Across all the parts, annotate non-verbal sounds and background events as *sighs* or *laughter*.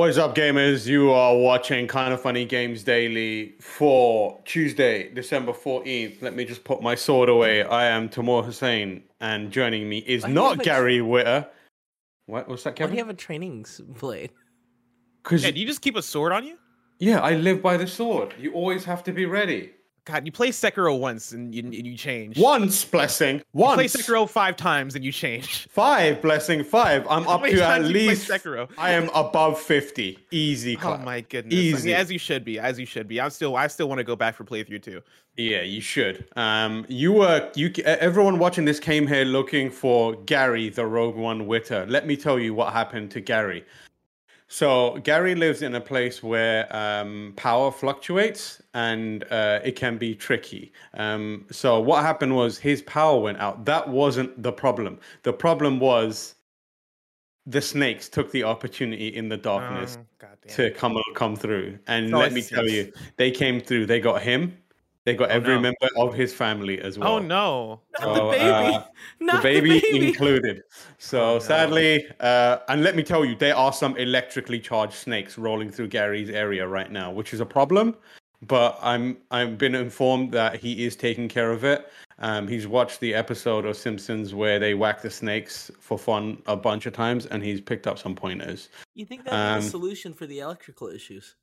What is up, gamers? You are watching Kind of Funny Games Daily for Tuesday, December 14th. Let me just put my sword away. I am Tamoor Hussain, and joining me is Why not have a- Gary Whitta. What? What's that, Why do you have a training blade? Because Yeah, do you just keep a sword on you? yeah, I live by the sword. You always have to be ready. God, you play Sekiro once and you, and you change. Once blessing, Once. You play Sekiro five times and you change. *laughs* five blessing five. I'm up to at times you play least. Sekiro? I am above fifty. Easy. Oh my goodness! I Easy. mean, as you should be, as you should be. I'm still, I still want to go back for playthrough two. Yeah, you should. Um, you were you. Everyone watching this came here looking for Gary, the Rogue One Whitta. Let me tell you what happened to Gary. So Gary lives in a place where um, power fluctuates and uh, it can be tricky. Um, so what happened was his power went out. That wasn't the problem. The problem was the snakes took the opportunity in the darkness Oh, to come come through. And always let me tell you, they came through. They got him. They got every no. member of his family as well. Oh no! Not So, the baby. uh, *laughs* Not the baby, baby. included. So Oh, no. sadly, uh, and let me tell you, there are some electrically charged snakes rolling through Gary's area right now, which is a problem. But I'm I've been informed that he is taking care of it. Um, he's watched the episode of Simpsons where they whack the snakes for fun a bunch of times, and he's picked up some pointers. You think that'd be Um, the solution for the electrical issues?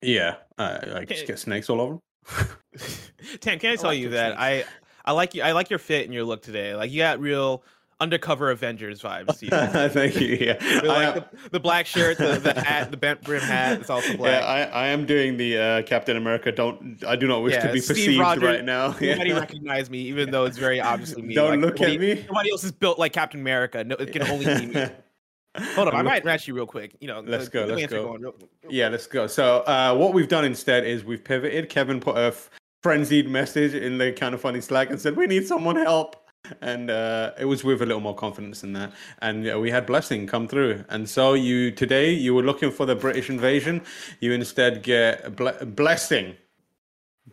Yeah, uh, like just get snakes all over him. *laughs* Tam, can I tell you that I, I like you. I like your fit and your look today. Like you got real undercover Avengers vibes. *laughs* Thank you. Yeah, *laughs* I like the, the black shirt, the, the hat, the bent brim hat. It's also black. Yeah, I, I am doing the uh, Captain America. Don't I do not wish to be Steve perceived Rogers, right now. Nobody Yeah. recognize me, even though it's very obviously me. Don't Like, look nobody, at me. Nobody else is built like Captain America. No, it can only be me. Hold on, I might match you real quick. You know, Let's go, let's go. real- Yeah, let's go. So uh, what we've done instead is we've pivoted. Kevin put a f- frenzied message in the kind of funny Slack and said, "We need someone help." And uh, it was with a little more confidence in that. And uh, we had blessing come through. And so you today you were looking for the British invasion. You instead get ble- blessing.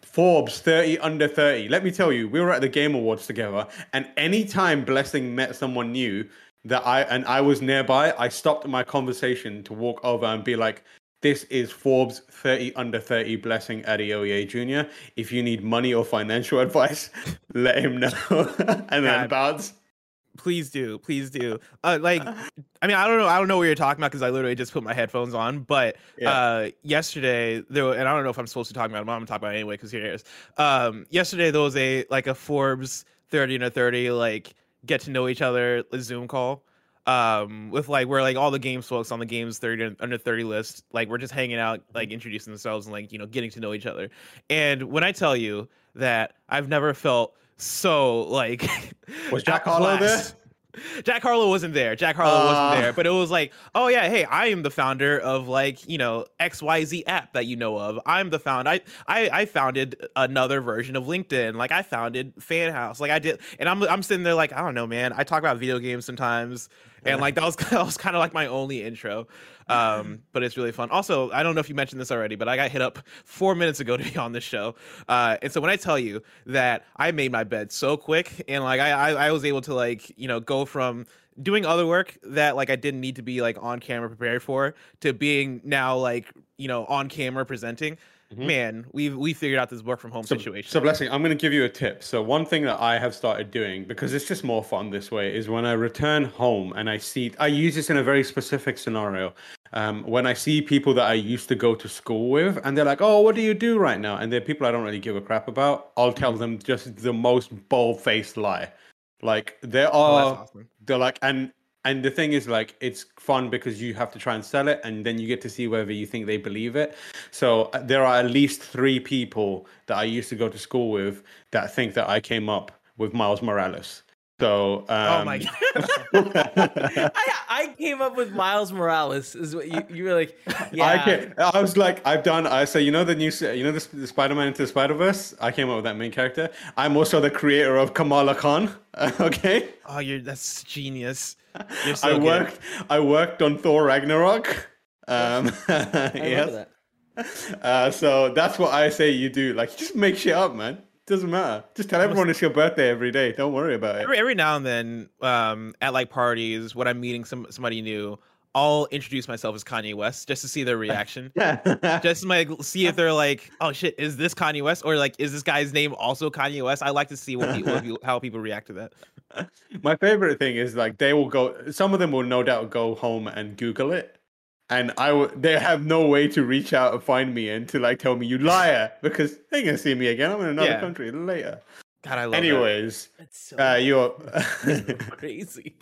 Forbes 30 under 30. Let me tell you, we were at the Game Awards together, and anytime Blessing met someone new that I and I was nearby, I stopped my conversation to walk over and be like, This is Forbes 30 under 30 Blessing Adeoye Jr. If you need money or financial *laughs* advice, let him know. *laughs* and then God. bounce. Please do, please do. Uh, like, *laughs* I mean, I don't know, I don't know what you're talking about because I literally just put my headphones on. But Yeah. uh, yesterday, there, were- and I don't know if I'm supposed to talk about it. but I'm gonna talk about it anyway because here it is. Um, yesterday there was a like a Forbes 30 under 30 like get to know each other a Zoom call. Um, with like where like all the games folks on the games 30 under 30 list, like we're just hanging out, like introducing themselves and like you know getting to know each other. And when I tell you that I've never felt so like Was Jack *laughs* Harlow there? Jack Harlow wasn't there. Jack Harlow Ah. wasn't there. But it was like, oh yeah, hey, I am the founder of like, you know, XYZ app that you know of. I'm the found I I I founded another version of LinkedIn. Like I founded Fan House. Like I did and I'm I'm sitting there like, I don't know, man. I talk about video games sometimes. And like that was *laughs* that was kind of like my only intro. Um, but it's really fun. Also, I don't know if you mentioned this already, but I got hit up four minutes ago *laughs* to be on this show. Uh, and so when I tell you that I made my bed so quick and like I, I I was able to like you know go from doing other work that like I didn't need to be like on camera prepared for to being now like you know on camera presenting. Man, we've we figured out this work from home So, situation. so blessing, I'm going to give you a tip. So one thing that I have started doing because it's just more fun this way is when I return home and I see I use this in a very specific scenario. Um, when I see people that I used to go to school with and they're like, "Oh, what do you do right now?" and they're people I don't really give a crap about, I'll tell them just the most bold-faced lie. Like there Oh, are that's awesome. they're like and and the thing is like it's fun because you have to try and sell it and then you get to see whether you think they believe it so uh, there are at least three people that i used to go to school with that think that i came up with miles morales so um, oh my god. *laughs* *laughs* I, I came up with Miles Morales. Is what you you were like? *laughs* Yeah. I, can, I was like, I've done. I say, you know the new, you know the, the Spider-Man into the Spider-Verse. I came up with that main character. I'm also the creator of Kamala Khan. okay, oh, you're that's genius. So I good. worked. I worked on Thor Ragnarok. Um, *laughs* yes. that. Uh, so that's what I say you do. Like, just make shit up, man. Doesn't matter. Just tell everyone it's your birthday every day. Don't worry about it. Every, every now and then, um, at like parties when I'm meeting some somebody new, I'll introduce myself as Kanye West just to see their *laughs* reaction. just to, like see if *laughs* they're like, "Oh shit, is this Kanye West?" or like, "Is this guy's name also Kanye West?" I like to see what *laughs* people, how people react to that. My favorite thing is like they will go. Some of them will no doubt go home and Google it, and I will. They have no way to reach out and find me and to like tell me you liar because they ain't gonna see me again. I'm in another Yeah. country later. God, I love. Anyways, That's so uh, you're. crazy.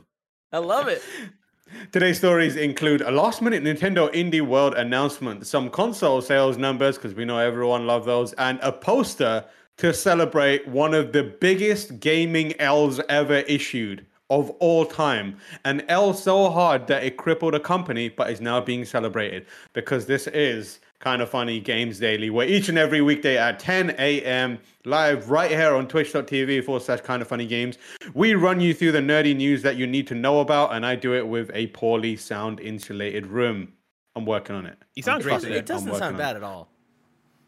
I love it. Today's stories include a last minute Nintendo Indie World announcement, some console sales numbers, because we know everyone loves those, and a poster to celebrate one of the biggest gaming L's ever issued of all time. An L so hard that it crippled a company, but is now being celebrated because this is kind of funny games daily, where each and every weekday at 10 a.m. live right here on twitch.tv forward slash kind of funny games, we run you through the nerdy news that you need to know about, and I do it with a poorly sound insulated room. I'm working on it. You sound I'm great trusting. It doesn't I'm working sound bad at all.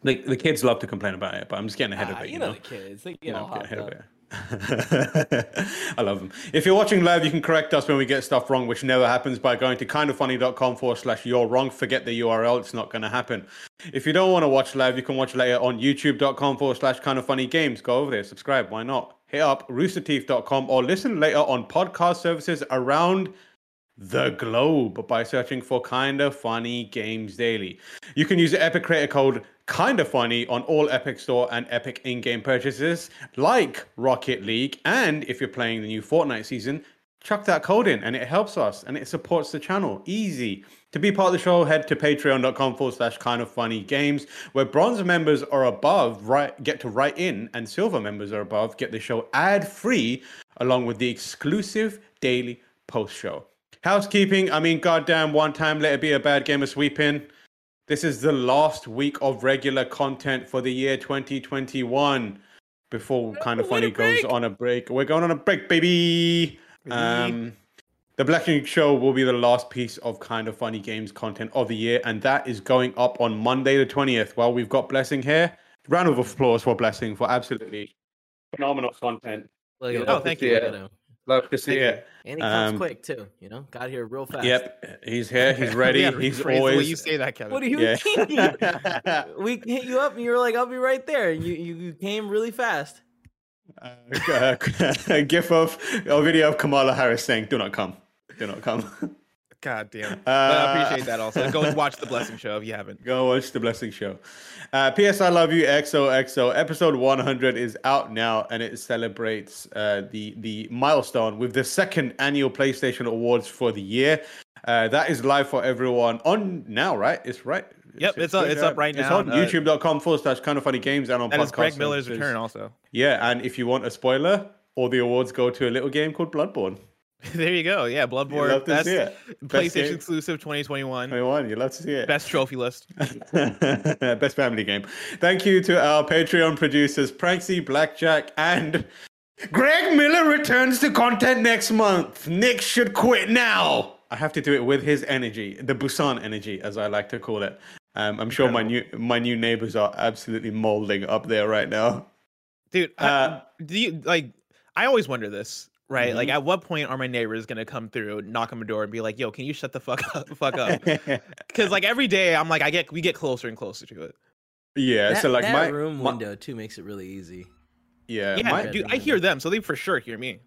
The, the kids love to complain about it, but I'm just getting ahead Ah, of it. you You, know know, the kids. They get You know, all I'm getting hopped ahead of it. *laughs* I love them. If you're watching live, you can correct us when we get stuff wrong, which never happens by going to kindoffunny.com forward slash you're wrong. Forget the URL, it's not going to happen. If you don't want to watch live, you can watch later on youtube.com forward slash kind of funny games. Go over there, subscribe. Why not? Hit up roosterteeth.com or listen later on podcast services around the globe by searching for Kinda Funny Games Daily. You can use the Epic Creator Code Kinda Funny on all Epic Store and Epic in-game purchases like Rocket League. And if you're playing the new Fortnite season, chuck that code in and it helps us and it supports the channel. Easy. To be part of the show, head to patreon.com forward slash kind of funny games, where bronze members are above, right get to write in, and silver members are above, get the show ad free, along with the exclusive daily post show. Housekeeping, I mean, goddamn, one time let it be a bad game of sweeping. This is the last week of regular content for the year 2021 before Kind of Funny goes on a break. We're going on a break, baby. Um, the Black Ink Show will be the last piece of Kind of Funny Games content of the year, and that is going up on Monday the 20th. Well, we've got Blessing here. Round of applause for Blessing for absolutely phenomenal content. Look at Oh, thank you. Look at him. Love to see it. And he comes Um, quick too. You know, got here real fast. Yep, he's here. He's *laughs* ready. Yeah, he's rephrase the way always. you say that, Kevin. What do you Yeah. mean? *laughs* we hit you up and you were like, "I'll be right there." And you you, you came really fast. uh, *laughs* a gif of a video of Kamala Harris saying, "Do not come, do not come." God damn. but I Uh, appreciate that also. Go watch the Blessing Show if you haven't. Go watch the Blessing Show. Uh, P.S. I love you. XOXO. Episode 100 is out now, and it celebrates uh, the the milestone with the second annual PlayStation Awards for the year. Uh, that is live for everyone on now, right? It's right. Yep, it's up- it's up right It's now, on uh, YouTube.com forward slash kind of funny games and on And it's podcast Greg Miller's return also. Yeah, and if you want a spoiler, all the awards go to a little game called Bloodborne. *laughs* there you go. Yeah, Bloodborne. Best. Best PlayStation game. exclusive 2021. 21, you love to see it. Best trophy list. *laughs* Best family game. Thank you to our Patreon producers, Pranksy, Blackjack, and Greg Miller returns to content next month. Nick should quit now. I have to do it with his energy, the Busan energy, as I like to call it. Um, I'm sure my new my new neighbors are absolutely molding up there right now. Dude, Uh, do you like I always wonder this, right? Like Mhm. at what point are my neighbors going to come through, knock on my door and be like, "Yo, can you shut the fuck up?" fuck up. *laughs* Cuz like every day I'm like I get we get closer and closer to it. yeah, that, so like that my room my- window too makes it really easy. yeah, Yeah, my, dude, I hear them, so they for sure hear me.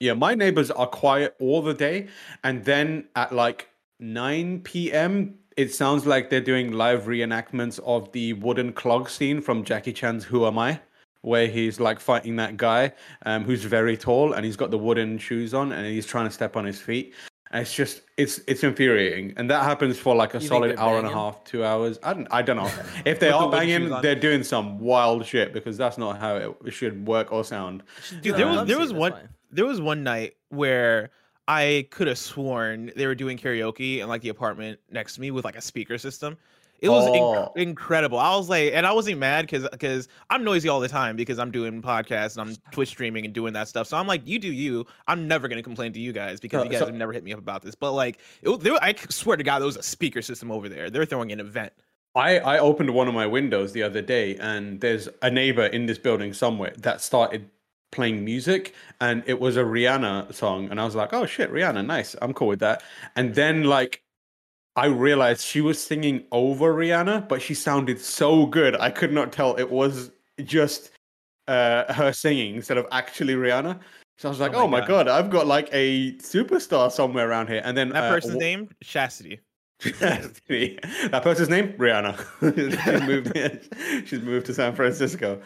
Yeah, my neighbors are quiet all the day, and then at like 9 p.m., it sounds like they're doing live reenactments of the wooden clog scene from Jackie Chan's Who Am I? Where he's like fighting that guy um, who's very tall and he's got the wooden shoes on and he's trying to step on his feet. and it's just it's it's infuriating, and that happens for like a You solid they're hour and a half, two hours. I don't I don't know *laughs* if they With the are banging, they're doing some wild shit because that's not how it, it should work or sound. Dude, there was there was one there was one night where I could have sworn they were doing karaoke in like the apartment next to me with like a speaker system. It was inc- Oh. incredible. I was like, and I wasn't mad because because I'm noisy all the time because I'm doing podcasts and I'm Twitch streaming and doing that stuff. So I'm like, you do you. I'm never gonna complain to you guys because No, you guys so- have never hit me up about this. But like, it, there, I swear to God, there was a speaker system over there. They're throwing an event. I, I opened one of my windows the other day and there's a neighbor in this building somewhere that started playing music and it was a Rihanna song and I was like, "Oh shit, Rihanna, nice. I'm cool with that." And then like I realized she was singing over Rihanna, but she sounded so good. I could not tell it was just uh her singing instead of actually Rihanna. So I was like, Oh "Oh my my god, I've got like a superstar somewhere around here." And then That uh, person's w- name, Chastity. that person's name Rihanna. *laughs* she's moved. *laughs* she's moved to San Francisco.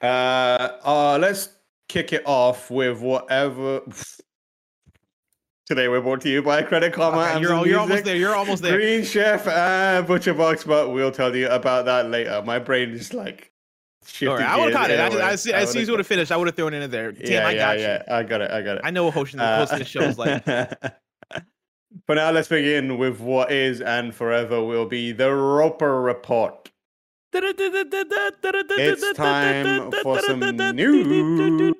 Uh, uh, let's kick it off with whatever. Today we're brought to you by Credit Karma. Okay, you're, some you're almost there. You're almost there. Green Chef and Butcher Box, but we'll tell you about that later. My brain is like. All right, shifting I would have caught it. I, anyway. I, see, as soon as you would have finished, I would have thrown it in there. Damn, yeah, I yeah, got you. yeah. I got it. I got it. I know what hosting the, Uh, hosting the show is like. *laughs* For now, let's begin with what is and forever will be the Roper Report. It's time for some news.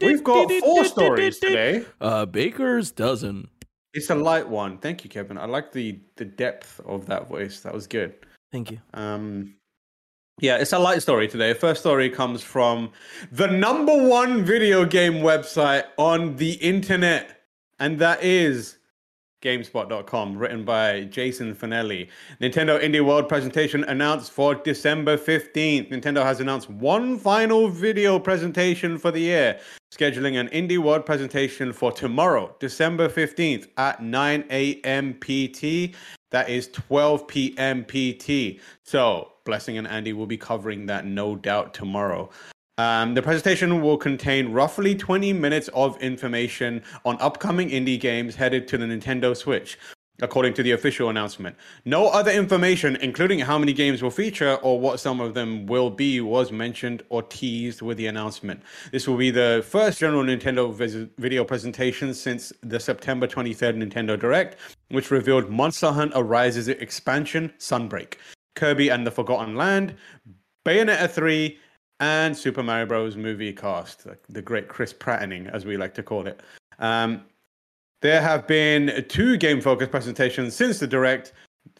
We've got four stories today. Uh, Baker's dozen. It's a light one. Thank you, Kevin. I like the the depth of that voice. That was good. Thank you. Um, yeah, it's a light story today. First story comes from the number one video game website on the internet, and that is GameSpot.com, written by Jason Fanelli. Nintendo Indie World presentation announced for December 15th. Nintendo has announced one final video presentation for the year, scheduling an Indie World presentation for tomorrow, December 15th at 9 a.m. PT. That is 12 p.m. PT. So, Blessing and Andy will be covering that no doubt tomorrow. Um, the presentation will contain roughly 20 minutes of information on upcoming indie games headed to the Nintendo Switch, according to the official announcement. No other information, including how many games will feature or what some of them will be, was mentioned or teased with the announcement. This will be the first general Nintendo vis- video presentation since the September 23rd Nintendo Direct, which revealed Monster Hunter Rise's expansion, Sunbreak, Kirby and the Forgotten Land, Bayonetta 3, and Super Mario Bros. movie cast, the great Chris Prattening, as we like to call it. Um, there have been two game focused presentations since the direct.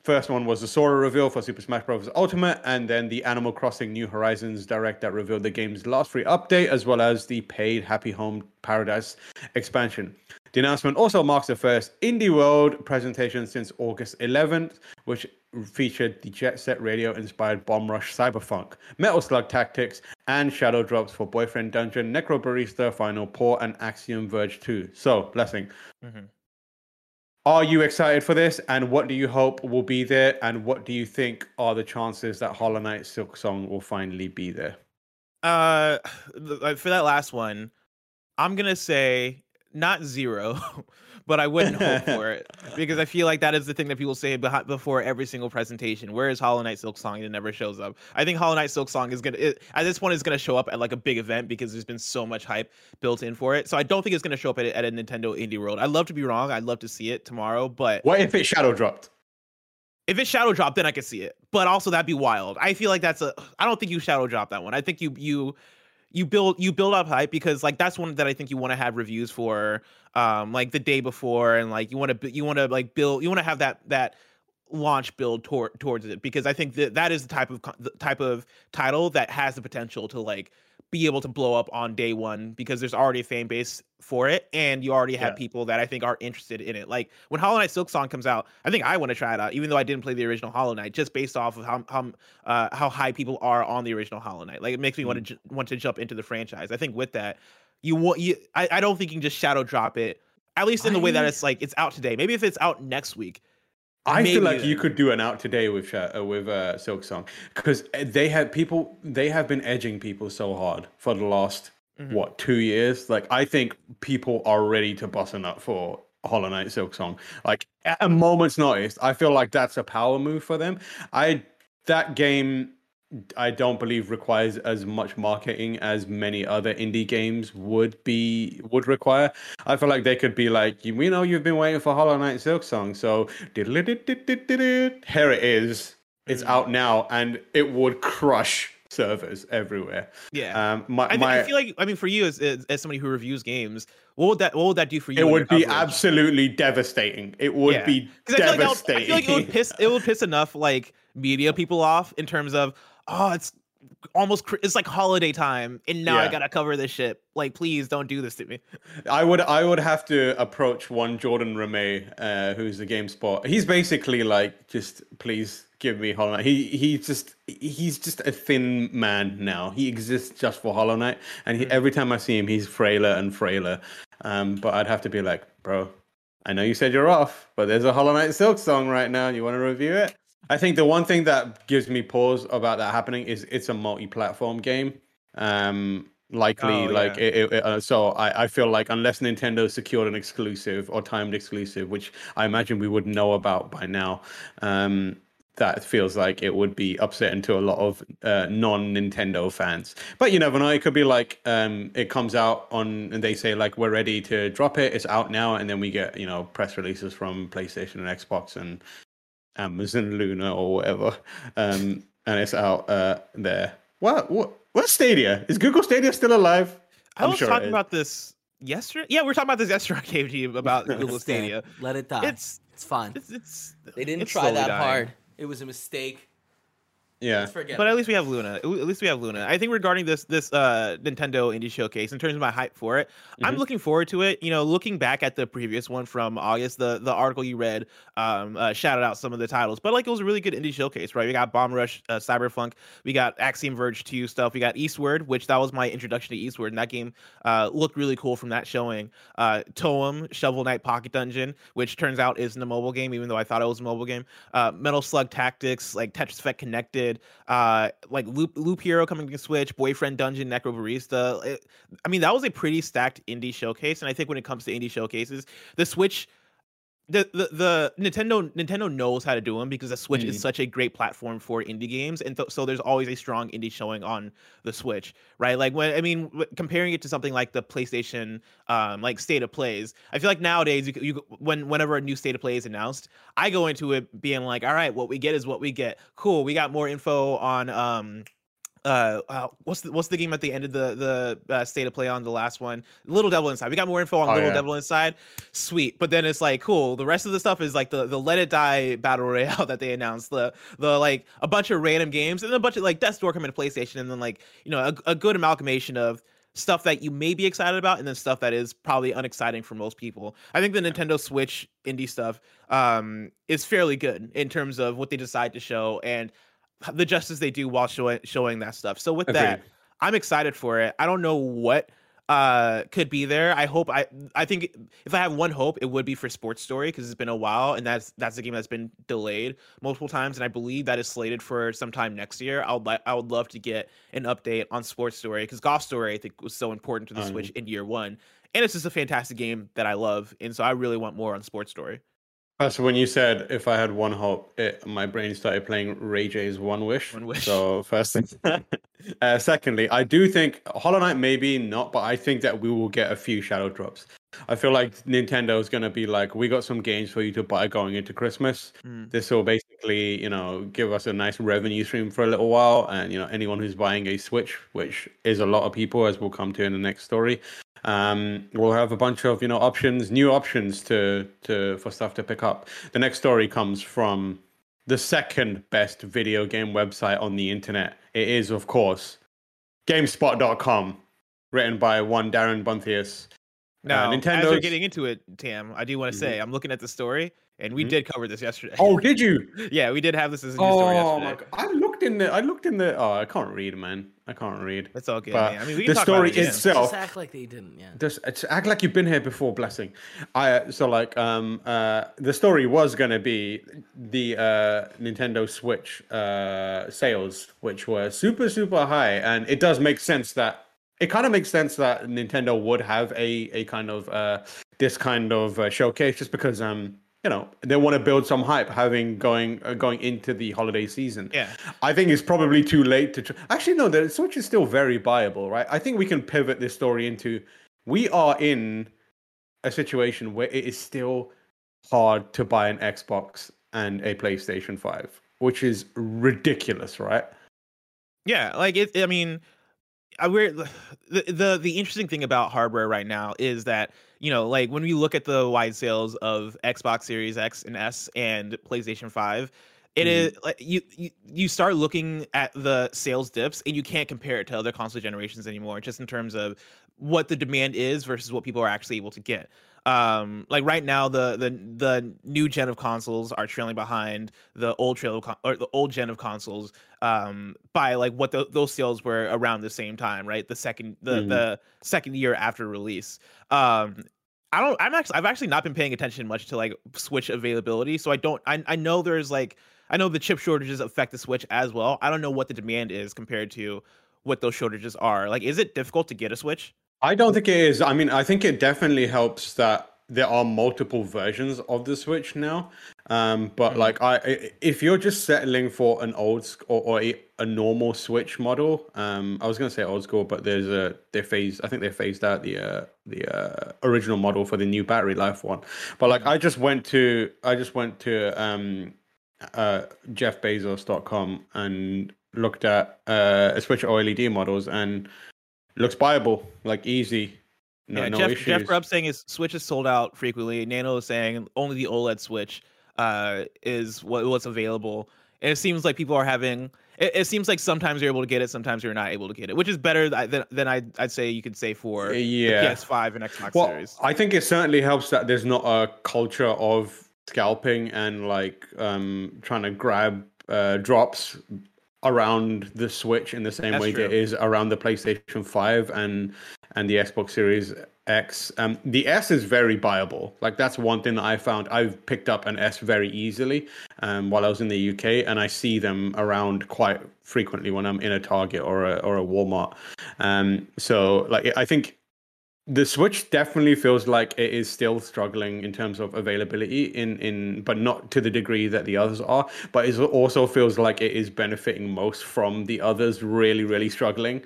First one was the Sora reveal for Super Smash Bros. Ultimate, and then the Animal Crossing New Horizons direct that revealed the game's last free update, as well as the paid Happy Home Paradise expansion. The announcement also marks the first Indie World presentation since August 11th, which featured the Jet Set Radio inspired Bomb Rush Cyberpunk, Metal Slug Tactics, and Shadow Drops for Boyfriend Dungeon, Necrobarista, Final Pour, and Axiom Verge 2. So, Blessing, Mhm. are you excited for this? And what do you hope will be there? And what do you think are the chances that Hollow Knight Silk Song will finally be there? Uh, *sighs* for that last one, I'm gonna say not zero, *laughs* but I wouldn't hope *laughs* for it because I feel like that is the thing that people say before every single presentation. Where is Hollow Knight Silk Song? It never shows up. I think Hollow Knight Silk Song is gonna it, at this point is gonna show up at like a big event because there's been so much hype built in for it. So I don't think it's gonna show up at, a- at a Nintendo Indie World. I'd love to be wrong. I'd love to see it tomorrow, but What if it shadow dropped? if it's shadow drop, then I could see it. But also that'd be wild. I feel like that's a. I don't think you shadow drop that one. I think you you you build you build up hype because like that's one that I think you want to have reviews for, um, like the day before, and like you want to you want to like build you want to have that that launch build toward towards it because I think that that is the type of the type of title that has the potential to like be able to blow up on day one because there's already a fan base for it and you already have Yeah. people that I think are interested in it. Like when Hollow Knight Silk Song comes out, I think I want to try it out, even though I didn't play the original Hollow Knight, just based off of how how uh, how high people are on the original Hollow Knight. Like it makes me want to want to jump into the franchise. I think with that, you want you. I, I don't think you can just shadow drop it. At least in the way that it's like it's out today. Maybe if it's out next week. I feel Maybe like you could do an out today with uh, with uh, Silk Song because they have people. They have been edging people so hard for the last Mhm. what two years. Like I think people are ready to bust a nut for Hollow Knight Silk Song. Like at a moment's notice, I feel like that's a power move for them. I that game I don't believe requires as much marketing as many other indie games would be would require. I feel like they could be like, we know you've been waiting for Hollow Knight Silk Song, so here it is. It's out now, and it would crush servers everywhere. Yeah. Um, my, I, I feel like I mean for you as, as as somebody who reviews games, what would that what would that do for you? it would be coverage? absolutely devastating. It would Yeah. be 'Cause I feel like devastating. I feel like it would piss it would piss enough like media people off in terms of oh it's almost it's like holiday time and now I gotta cover this shit. Like please don't do this to me. I would I would have to approach one Jordan Ramée, uh, who's the GameSpot. He's basically like, just please give me Hollow Knight. He he's just he's just a thin man now. He exists just for Hollow Knight, and he, every time I see him, he's frailer and frailer. Um, but I'd have to be like, bro, I know you said you're off, but there's a Hollow Knight Silk song right now. You want to review it? I think the one thing that gives me pause about that happening is it's a multi-platform game. Um, likely, Oh, like yeah. it, it, uh, so I, I feel like unless Nintendo secured an exclusive or timed exclusive, which I imagine we would know about by now, um, that feels like it would be upsetting to a lot of uh, non-Nintendo fans. But you never know; it could be like um, it comes out on, and they say like we're ready to drop it. It's out now, and then we get you know press releases from PlayStation and Xbox and Amazon Luna or whatever, um, and it's out uh, there. What? What? What Stadia? Is Google Stadia still alive? I I'm was sure it talking about this yesterday. Yeah, we were talking about this yesterday. I gave to you about *laughs* Google Stadia. Let it die. It's It's fine. it's it's They didn't it's try that dying. hard. It was a mistake. Yeah. Let's forget. But it. at least we have Luna. At least we have Luna. I think regarding this this uh Nintendo Indie Showcase, in terms of my hype for it, I'm Mhm. looking forward to it. You know, looking back at the previous one from August, the the article you read, um, uh, shouted out some of the titles, but like it was a really good indie showcase, right? We got Bomb Rush, uh, Cyberpunk, we got Axiom Verge 2 stuff, we got Eastward, which that was my introduction to Eastward, and that game uh looked really cool from that showing. Uh, Toem, Shovel Knight Pocket Dungeon, which turns out isn't a mobile game, even though I thought it was a mobile game. Uh, Metal Slug Tactics, like Tetris Effect Connected, uh, like Loop Loop Hero coming to Switch, Boyfriend Dungeon, Necrobarista. I mean, that was a pretty stacked indie showcase, and I think when it comes to indie showcases, the Switch. The, the the Nintendo Nintendo knows how to do them because the Switch is Mhm. such a great platform for indie games, and th- so there's always a strong indie showing on the Switch, right? Like when I mean w- comparing it to something like the PlayStation, um, like State of Plays, I feel like nowadays you, you when whenever a new State of Play is announced, I go into it being like, all right, what we get is what we get. Cool, we got more info on um uh, uh what's the what's the game at the end of the the uh, state of play on the last one? Little devil inside. We got more info on Oh, little yeah. devil inside. Sweet. But then it's like cool. The rest of the stuff is like the the let it die battle royale *laughs* that they announced the the like a bunch of random games and then a bunch of like Death door coming to playstation and then like you know a, a good amalgamation of stuff that you may be excited about and then stuff that is probably unexciting for most people. I think the nintendo switch indie stuff um is fairly good in terms of what they decide to show and the justice they do while showing showing that stuff. So with that, I'm excited for it. I don't know what uh could be there. I hope I I think if I have one hope, it would be for Sports Story because it's been a while and that's that's a game that's been delayed multiple times and I believe that is slated for sometime next year. I would like I would love to get an update on Sports Story because Golf Story I think was so important to the Oh, Switch in year one. And it's just a fantastic game that I love, and so I really want more on Sports Story. That's when you said if I had one hope, it, my brain started playing Ray J's One Wish. One Wish. So first thing. *laughs* uh, secondly, I do think Hollow Knight maybe not, but I think that we will get a few shadow drops. I feel like Nintendo is gonna be like, we got some games for you to buy going into Christmas. Mm. This will basically, you know, give us a nice revenue stream for a little while, and you know, anyone who's buying a Switch, which is a lot of people, as we'll come to in the next story, um, we'll have a bunch of you know options, new options to to for stuff to pick up. The next story comes from the second best video game website on the internet. It is, of course, GameSpot.com, written by one Darryn Bonthuys. Now, as we're getting into it, Tam, I do want to say I'm looking at the story, and we Mhm. did cover this yesterday. Oh, did you? *laughs* yeah, we did have this as a news story Oh yesterday. my god! I looked in the. I looked in the. Oh, I can't read, man. I can't read. That's all good, But man. I mean, we the talk about story it itself. Just act like they didn't. Yeah. Just it's, act like you've been here before, blessing. I so like um uh the story was gonna be the uh Nintendo Switch uh sales, which were super super high, and it does make sense that it kind of makes sense that Nintendo would have a a kind of uh this kind of uh, showcase just because um you know they want to build some hype having going uh, going into the holiday season Yeah. i think it's probably too late to tr- actually no the switch is still very viable right i think we can pivot this story into we are in a situation where it is still hard to buy an xbox and a playstation 5 which is ridiculous right Yeah, like it. I mean, I we're the, the the interesting thing about hardware right now is that you know, like when we look at the wide sales of Xbox Series X and S and PlayStation Five, it mm-hmm. is like you, you you start looking at the sales dips and you can't compare it to other console generations anymore, just in terms of what the demand is versus what people are actually able to get. Um, like right now, the the the new gen of consoles are trailing behind the old trail of con- or the old gen of consoles um by like what the, those sales were around the same time right? The second the Mhm. the second year after release. Um i don't i'm actually i've actually not been paying attention much to like switch availability so i don't i, I know there's like i know the chip shortages affect the switch as well. I don't know what the demand is compared to what those shortages are. Like is it difficult to get a switch I don't think it is. I mean, I think it definitely helps that there are multiple versions of the Switch now. Um, but Mhm. like, I i- if you're just settling for an old or, or a, a normal Switch model, um, I was gonna say old school, but there's a they phased. I think they phased out the uh, the uh, original model for the new battery life one. But like, I just went to I just went to um, uh, JeffBezos.com and looked at uh, Switch OLED models and looks buyable, like easy. No, yeah no jeff issues. jeff grubb saying his switch is sold out frequently nano is saying only the oled switch uh is what what's available and it seems like people are having it, it seems like sometimes you're able to get it sometimes you're not able to get it which is better than, than I'd, I'd say you could say for the yeah. ps5 and xbox Well, series I think it certainly helps that there's not a culture of scalping and like um trying to grab uh drops around the Switch in the same That's way true. there is around the PlayStation 5 and and the Xbox Series X. Um the S is very buyable. Like that's one thing that I found. I've picked up an S very easily um while I was in the UK and I see them around quite frequently when I'm in a Target or a or a Walmart. Um so like I think the Switch definitely feels like it is still struggling in terms of availability in in but not to the degree that the others are. But it also feels like it is benefiting most from the others really really struggling.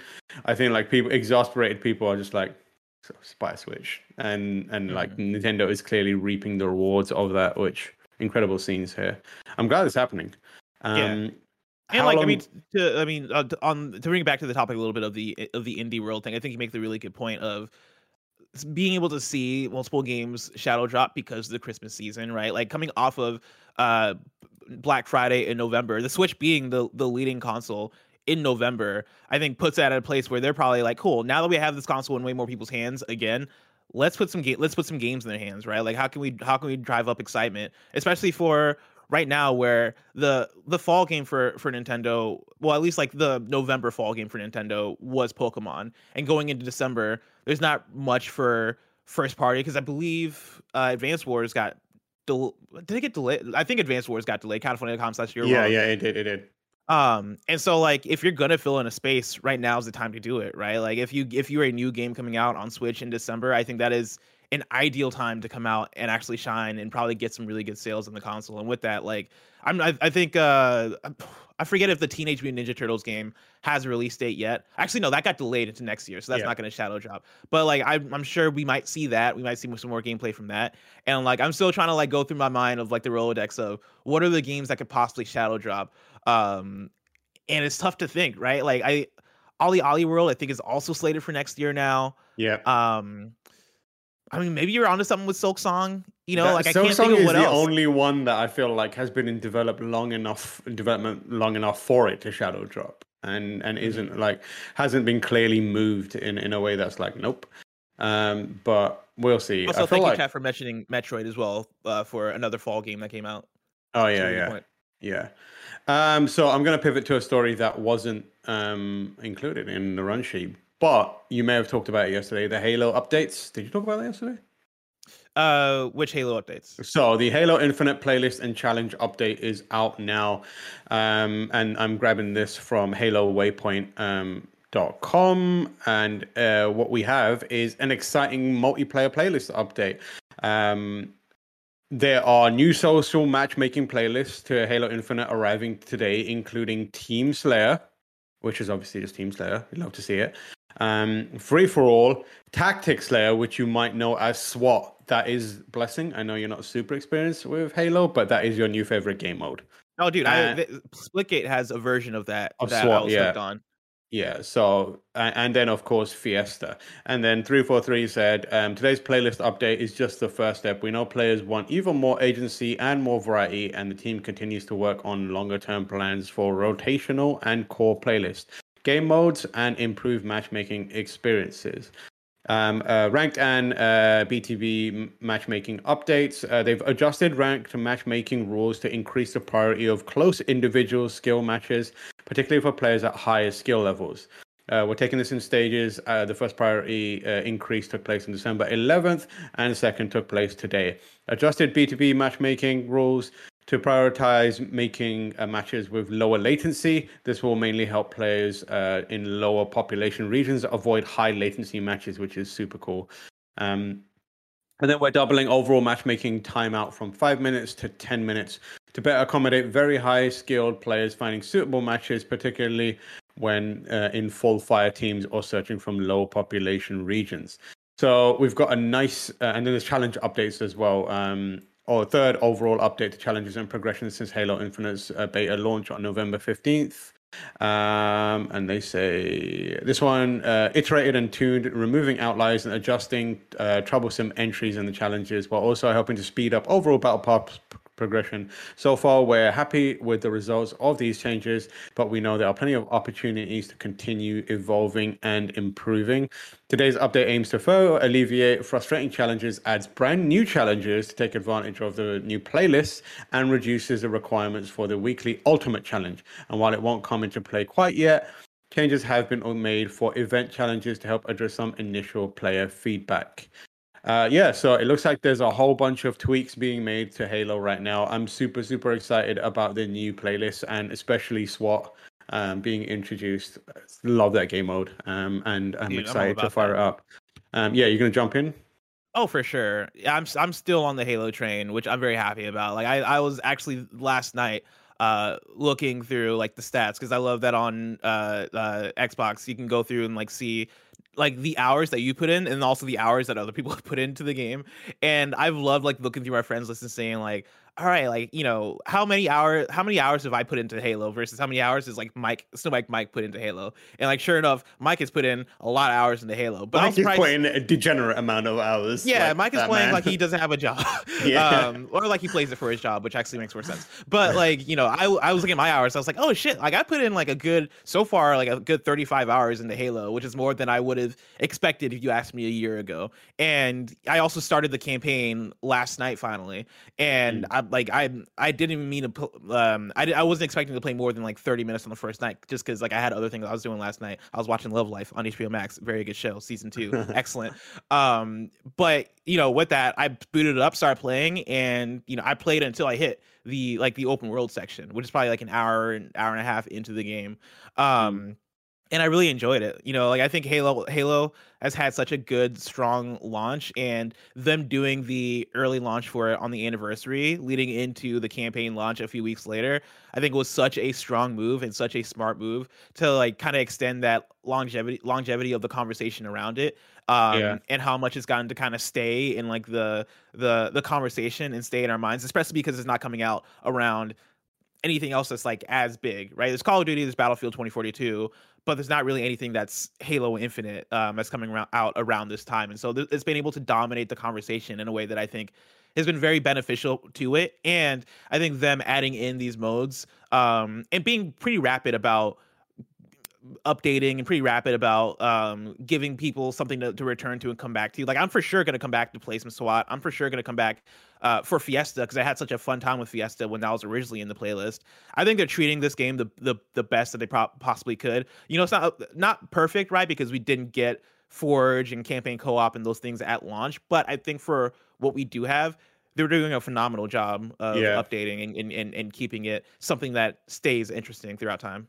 I think like people exasperated people are just like "So, just buy a switch. And and like nintendo is clearly reaping the rewards of that which incredible scenes here. I'm glad it's happening. Um and how like I mean, to I mean, uh, to- on to bring it back to the topic a little bit of the of the indie world thing, I think you make the really good point of being able to see multiple games shadow drop because of the Christmas season, right? Like coming off of uh Black Friday in November, the Switch being the the leading console in November, I think puts that at a place where they're probably like, cool, now that we have this console in way more people's hands again, let's put some game let's put some games in their hands, right? Like how can we how can we drive up excitement, especially for right now where the the fall game for for Nintendo, well at least like the November fall game for Nintendo was Pokemon, and going into December, there's not much for first party because I believe uh, Advance Wars got del- did it get delayed? I think Advance Wars got delayed. Funny.com slash you're yeah yeah it did it did Um, and so like if you're gonna fill in a space, right now is the time to do it, right? Like if you if you're a new game coming out on Switch in December, I think that is an ideal time to come out and actually shine and probably get some really good sales in the console. And with that, like I'm I, I think uh I forget if the Teenage Mutant Ninja Turtles game has a release date yet. Actually, no, that got delayed into next year, so that's Yeah. not going to shadow drop. But like, I'm, I'm sure we might see that. We might see some more gameplay from that. And like, I'm still trying to like go through my mind of like the Rolodex of what are the games that could possibly shadow drop. Um, and it's tough to think, right? Like, I OlliOlli World, I think is also slated for next year now. yeah Um, I mean, maybe you're onto something with Silk Song. You know, That- like I can't Song think of is what the only one that I feel like has been in develop long enough in development long enough for it to shadow drop and and Mm-hmm. isn't like hasn't been clearly moved in in a way that's like nope. Um, but we'll see. Also, thank you, like chat, for mentioning Metroid as well uh, for another fall game that came out. oh yeah yeah point. yeah. Um, so I'm gonna pivot to a story that wasn't um included in the run sheet, but you may have talked about it yesterday. The Halo updates. Did you talk about that yesterday? Uh, which Halo updates? So the Halo Infinite playlist and challenge update is out now, um, and I'm grabbing this from Halo Waypoint. Um, com. And uh, what we have is an exciting multiplayer playlist update. Um, there are new social matchmaking playlists to halo infinite arriving today including team slayer which is obviously just team slayer. We love to see it. Um, free for all Tactics slayer which you might know as swat that is blessing i know you're not super experienced with halo but that is your new favorite game mode Oh, dude, Uh, I, Splitgate has a version of that Of that I was yeah. hooked on. Yeah, so and, then of course Fiesta, and then three four three said um, today's playlist update is just the first step. We know players want even more agency and more variety, and the team continues to work on longer term plans for rotational and core playlists, game modes, and improved matchmaking experiences. Um, uh, ranked and uh, BTB m- matchmaking updates. Uh, they've adjusted ranked matchmaking rules to increase the priority of close individual skill matches, particularly for players at higher skill levels. Uh, we're taking this in stages. Uh, the first priority uh, increase took place on December 11th, and the second took place today. Adjusted BTB matchmaking rules to prioritize making uh, matches with lower latency. This will mainly help players uh, in lower population regions avoid high latency matches, which is super cool. Um, and then we're doubling overall matchmaking timeout from five minutes to 10 minutes to better accommodate very high skilled players finding suitable matches, particularly when uh, in full fire teams or searching from low population regions. So we've got a nice, uh, and then there's challenge updates as well. Um, or third overall update to challenges and progression since Halo Infinite's uh, beta launch on November 15th. Um, and they say this one uh, iterated and tuned, removing outliers and adjusting uh, troublesome entries in the challenges, while also helping to speed up overall battle pass p- progression. So far, we're happy with the results of these changes, but we know there are plenty of opportunities to continue evolving and improving. Today's update aims to further alleviate frustrating challenges, adds brand new challenges to take advantage of the new playlists, and reduces the requirements for the weekly Ultimate Challenge. And while it won't come into play quite yet, changes have been made for event challenges to help address some initial player feedback. Uh, yeah, so it looks like there's a whole bunch of tweaks being made to Halo right now. I'm super, super excited about the new playlist and especially SWAT um, being introduced. Love that game mode, um, and I'm Dude, I'm excited to fire that. it up. Um, yeah, you're gonna jump in. Oh, for sure. Yeah, I'm I'm still on the Halo train, which I'm very happy about. Like I, I was actually last night uh looking through like the stats because I love that on uh, uh Xbox you can go through and like see like the hours that you put in and also the hours that other people have *laughs* put into the game. And I've loved like looking through my friends list and saying like all right, like you know, how many hours? How many hours have I put into Halo versus how many hours is like Mike, Snowbike Mike put into Halo? And like, sure enough, Mike has put in a lot of hours into Halo. But Mike is putting a degenerate amount of hours. yeah, like Mike is playing man. like he doesn't have a job, *laughs* *laughs* Yeah. um, or like he plays it for his job, which actually makes more sense. But like you know, I I was looking at my hours, I was like, oh shit, like I put in like a good so far like a good thirty five hours into Halo, which is more than I would have expected if you asked me a year ago. And I also started the campaign last night finally, and I like I I didn't even mean to put um I, I wasn't expecting to play more than like thirty minutes on the first night just because like I had other things I was doing last night. I was watching Love Life on HBO Max, very good show, season two, *laughs* excellent. Um, but you know, with that, I booted it up, started playing, and you know, I played until I hit the like the open world section, which is probably like an hour and hour and a half into the game. Um, and I really enjoyed it. You know, like I think Halo Halo has had such a good, strong launch, and them doing the early launch for it on the anniversary, leading into the campaign launch a few weeks later, I think was such a strong move and such a smart move to like kind of extend that longevity longevity of the conversation around it. Um, Yeah. and how much it's gotten to kind of stay in like the the the conversation and stay in our minds, especially because it's not coming out around anything else that's like as big, right? There's Call of Duty, there's Battlefield 2042, but there's not really anything that's Halo Infinite um, that's coming around, out around this time, and so th- it's been able to dominate the conversation in a way that I think has been very beneficial to it. And I think them adding in these modes um, and being pretty rapid about updating and pretty rapid about um, giving people something to, to return to and come back to. Like I'm for sure gonna come back to play some SWAT. I'm for sure gonna come back uh, for Fiesta because I had such a fun time with Fiesta when that was originally in the playlist. I think they're treating this game the the, the best that they pro- possibly could. You know, it's not not perfect, right? Because we didn't get Forge and campaign co-op and those things at launch, but I think for what we do have. They're doing a phenomenal job of Yeah. updating and, and, and, and keeping it something that stays interesting throughout time.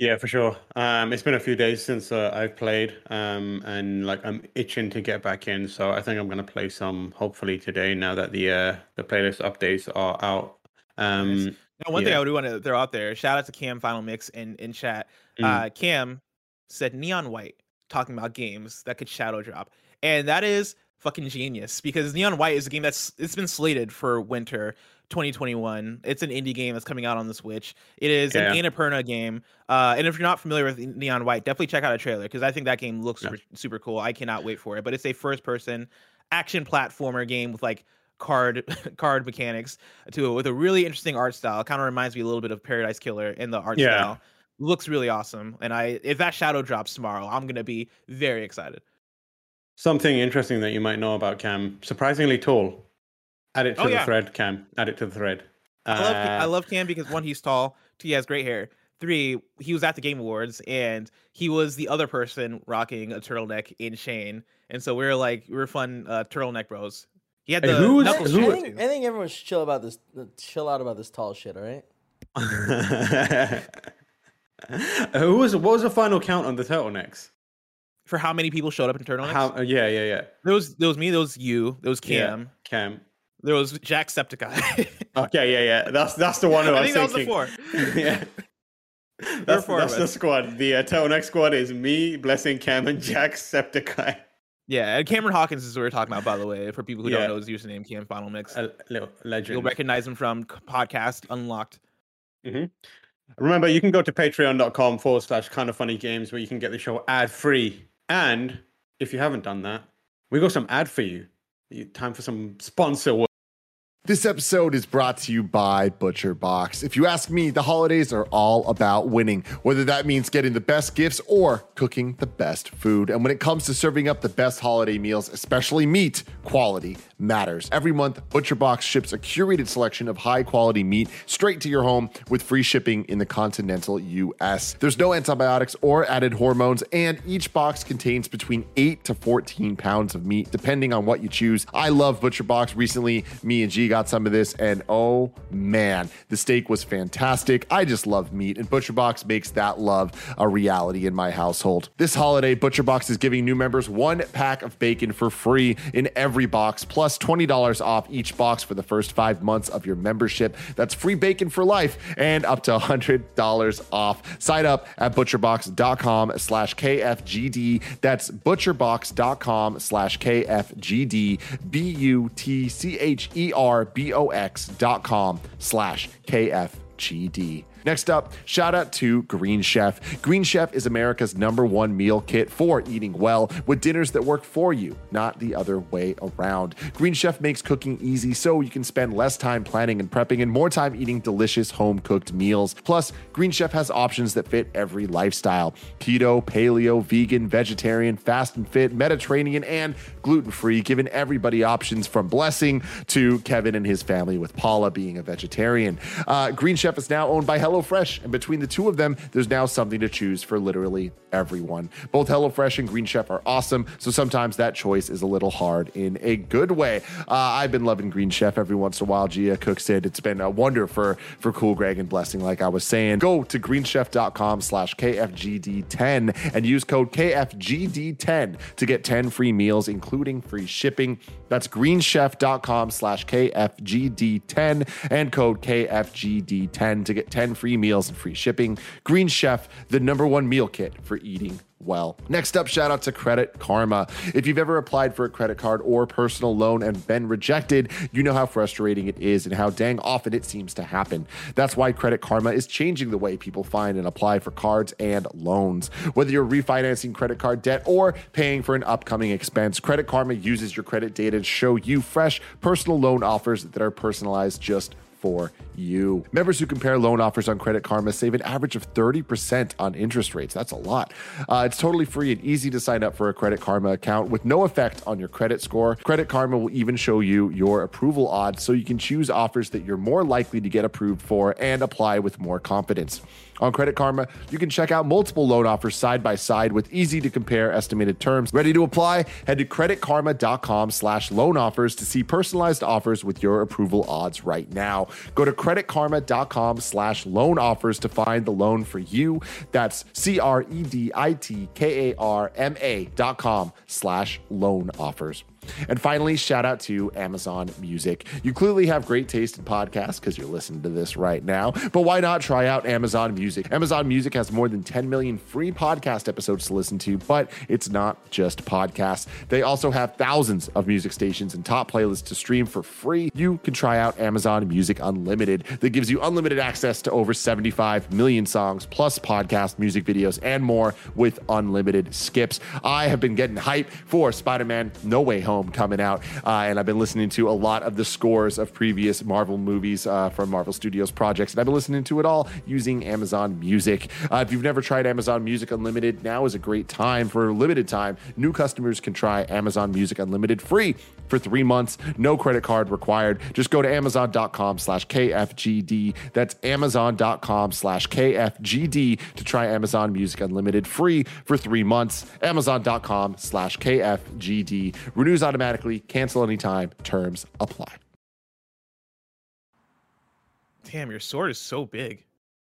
Yeah, for sure. Um, it's been a few days since uh, I've played, um, and like I'm itching to get back in. So I think I'm gonna play some hopefully today. Now that the uh, the playlist updates are out. Um, Now, one thing. I do want to throw out there, shout out to Cam Final Mix in, in chat. Mm. Uh, Cam said neon white, talking about games that could shadow drop. And that is fucking genius because Neon White is a game that's it's been slated for winter 2021. It's an indie game that's coming out on the Switch. It is an Yeah. Annapurna game. Uh, and if you're not familiar with Neon White, definitely check out a trailer because I think that game looks Yeah. super, super cool. I cannot wait for it. But it's a first person action platformer game with like card *laughs* card mechanics to it with a really interesting art style. Kind of reminds me a little bit of Paradise Killer in the art Yeah. style. Looks really awesome. And I if that shadow drops tomorrow, I'm gonna be very excited. Something interesting that you might know about Cam. Surprisingly tall. Add it to Oh, the yeah. thread, Cam. Add it to the thread. I love I Uh, love Cam because one, he's tall. Two, he has great hair. Three, he was at the Game Awards and he was the other person rocking a turtleneck in Shane. And so we were like we were fun uh, turtleneck bros. He had Hey, the who was- knuckles who- I think, too. I think everyone should chill about this. uh, Chill out about this tall shit. All right. *laughs* Who was what was the final count on the turtlenecks? for how many people showed up in turtlenecks. How? uh, Yeah, yeah, yeah. There was there was me, there was you, there was Yeah, Cam, Cam. There was Jack Jacksepticeye. *laughs* Okay, yeah, yeah. That's that's the one who I I, think that was the four. *laughs* yeah. That's, four that's the squad. The uh, turtleneck squad is me, Blessing Cam, and *laughs* Jacksepticeye. Yeah, and Cameron Hawkins is what we're talking about, by the way. For people who Yeah. don't know his username, Cam Final Mix. A little legend. You'll recognize him from podcast Unlocked. Remember, you can go to patreon.com forward slash kind of funny games where you can get the show ad free. And if you haven't done that, we got some ad for you. You- Time for some sponsor work. This episode is brought to you by Butcher Box. If you ask me, the holidays are all about winning, whether that means getting the best gifts or cooking the best food. And when it comes to serving up the best holiday meals, especially meat, quality matters. Every month, Butcher Box ships a curated selection of high quality meat straight to your home with free shipping in the continental US. There's no antibiotics or added hormones, and each box contains between 8 to 14 pounds of meat, depending on what you choose. I love Butcher Box. Recently, me and G got some of this, and oh man, the steak was fantastic. I just love meat, and Butcher Box makes that love a reality in my household. This holiday, Butcher Box is giving new members one pack of bacon for free in every box, plus $20 off each box for the first five months of your membership. That's free bacon for life and up to $100 off. Sign up at butcherbox.com slash KFGD. That's butcherbox.com slash KFGD. B U T C H E R B O X dot com slash KFGD. Next up, shout out to Green Chef. Green Chef is America's number one meal kit for eating well with dinners that work for you, not the other way around. Green Chef makes cooking easy so you can spend less time planning and prepping and more time eating delicious home cooked meals. Plus, Green Chef has options that fit every lifestyle keto, paleo, vegan, vegetarian, fast and fit, Mediterranean, and gluten free, giving everybody options from Blessing to Kevin and his family, with Paula being a vegetarian. Uh, Green Chef is now owned by HelloFresh, and between the two of them, there's now something to choose for literally everyone. Both HelloFresh and Green Chef are awesome, so sometimes that choice is a little hard in a good way. Uh, I've been loving Green Chef every once in a while. Gia cooks it. It's been a wonder for for Cool Greg and Blessing, like I was saying. Go to greenchef.com slash KFGD10 and use code KFGD10 to get 10 free meals, including free shipping. That's greenchef.com slash KFGD10 and code KFGD10 to get 10 free meals and free shipping. Green Chef, the number one meal kit for eating well. Next up, shout out to Credit Karma. If you've ever applied for a credit card or personal loan and been rejected, you know how frustrating it is and how dang often it seems to happen. That's why Credit Karma is changing the way people find and apply for cards and loans. Whether you're refinancing credit card debt or paying for an upcoming expense, Credit Karma uses your credit data to show you fresh personal loan offers that are personalized just for you. Members who compare loan offers on Credit Karma save an average of 30% on interest rates. That's a lot. Uh, it's totally free and easy to sign up for a Credit Karma account with no effect on your credit score. Credit Karma will even show you your approval odds so you can choose offers that you're more likely to get approved for and apply with more confidence. On Credit Karma, you can check out multiple loan offers side by side with easy to compare estimated terms. Ready to apply? Head to creditkarma.com slash loan offers to see personalized offers with your approval odds right now. Go to creditkarma.com slash loan offers to find the loan for you. That's C-R-E-D-I-T-K-A-R-M-A dot com slash loan offers. And finally, shout out to Amazon Music. You clearly have great taste in podcasts because you're listening to this right now, but why not try out Amazon Music? Amazon Music has more than 10 million free podcast episodes to listen to, but it's not just podcasts. They also have thousands of music stations and top playlists to stream for free. You can try out Amazon Music Unlimited that gives you unlimited access to over 75 million songs, plus podcast, music videos, and more with unlimited skips. I have been getting hype for Spider Man No Way Home coming out, uh, and I've been listening to a lot of the scores of previous Marvel movies uh, from Marvel Studios projects, and I've been listening to it all using Amazon Music. Uh, if you've never tried Amazon Music Unlimited, now is a great time for a limited time. New customers can try Amazon Music Unlimited free for three months, no credit card required. Just go to amazon.com slash KFGD. That's amazon.com slash KFGD to try Amazon Music Unlimited free for three months. Amazon.com slash KFGD. Renews automatically, cancel anytime, terms apply. Damn, your sword is so big.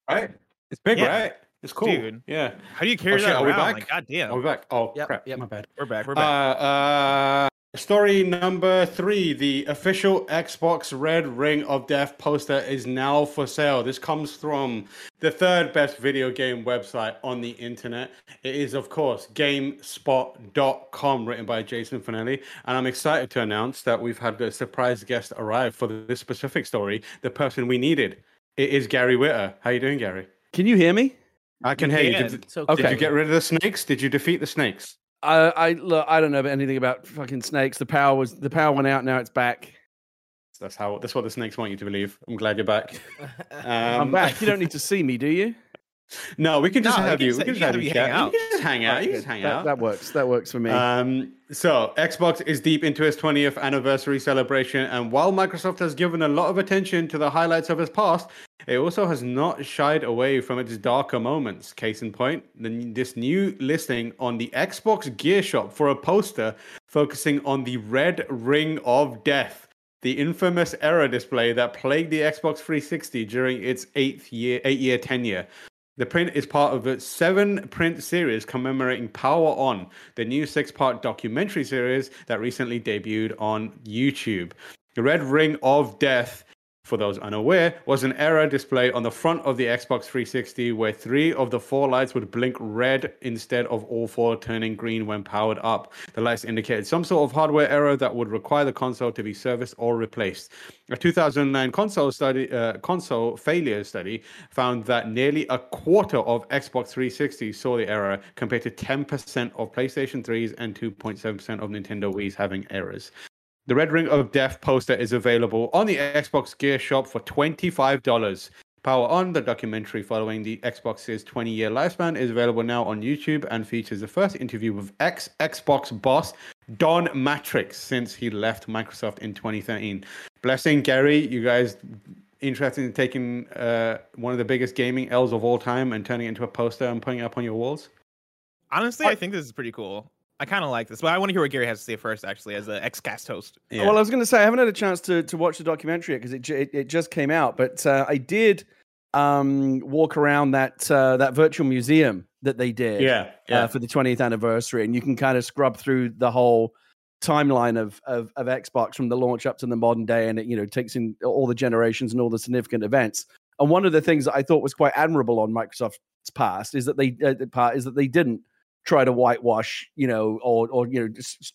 Right? It's big, Yeah. right? It's cool. Dude. Yeah. How do you carry Oh, shit, that are we around? back? Like, God damn. Are we back? Oh, Yep, crap. yep. My bad. We're back. We're Uh, back. uh, story number three the official Xbox Red Ring of Death poster is now for sale. This comes from the third best video game website on the internet. It is, of course, GameSpot.com, written by Jason Fanelli. And I'm excited to announce that we've had a surprise guest arrive for this specific story, the person we needed. It is Gary Whitta. How you doing, Gary? Can you hear me? I can You hear you. Did, So did you get rid of the snakes? Did you defeat the snakes? I I look, I don't know anything about fucking snakes. The power was the power went out. Now it's back. That's how. That's what the snakes want you to believe. I'm glad you're back. *laughs* I'm Um, back. You don't need to *laughs* see me, do you? No, we can just No, have you you. We can just have you hang out. You can just hang out. You can just hang that, out. that works. That works for me. Um, so Xbox is deep into its 20th anniversary celebration, and while Microsoft has given a lot of attention to the highlights of its past, it also has not shied away from its darker moments. Case in point, this new listing on the Xbox Gear Shop for a poster focusing on the Red Ring of Death, the infamous error display that plagued the Xbox 360 during its eighth year, eight-year tenure. The print is part of a seven print series commemorating Power On, the new six part documentary series that recently debuted on YouTube. The Red Ring of Death, for those unaware, was an error display on the front of the Xbox 360 where three of the four lights would blink red instead of all four turning green when powered up. The lights indicated some sort of hardware error that would require the console to be serviced or replaced. A 2009 console study, uh, console failure study found that nearly a quarter of Xbox 360 saw the error, compared to 10% of PlayStation 3s and 2.7% of Nintendo Wii's having errors. The Red Ring of Death poster is available on the Xbox Gear Shop for $25. Power On, the documentary following the Xbox's 20 year lifespan, is available now on YouTube and features the first interview with ex Xbox boss Don Mattrick since he left Microsoft in 2013. Blessing, Gary, you guys interested in taking uh, one of the biggest gaming L's of all time and turning it into a poster and putting it up on your walls? Honestly, I think this is pretty cool. I kind of like this, but I want to hear what Gary has to say first, actually, as an XCast host. Yeah. Well, I was going to say I haven't had a chance to to watch the documentary because it, it it just came out, but uh, I did um, walk around that uh, that virtual museum that they did. yeah, yeah. uh, for the 20th anniversary, and you can kind of scrub through the whole timeline of, of of Xbox from the launch up to the modern day, and it you know takes in all the generations and all the significant events. And one of the things that I thought was quite admirable on Microsoft's past is that they uh, the part is that they didn't try to whitewash, you know, or or you know, just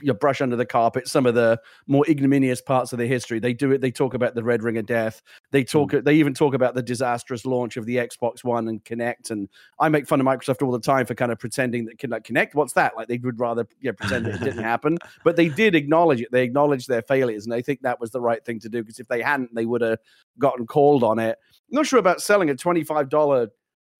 you know, brush under the carpet some of the more ignominious parts of their history. They do it. They talk about the Red Ring of Death. They talk. Mm. They even talk about the disastrous launch of the Xbox One and Kinect. And I make fun of Microsoft all the time for kind of pretending that Kinect. What's that? Like they would rather pretend that it didn't happen. But they did acknowledge it. They acknowledged their failures, and I think that was the right thing to do because if they hadn't, they would have gotten called on it. I'm not sure about selling a twenty-five dollar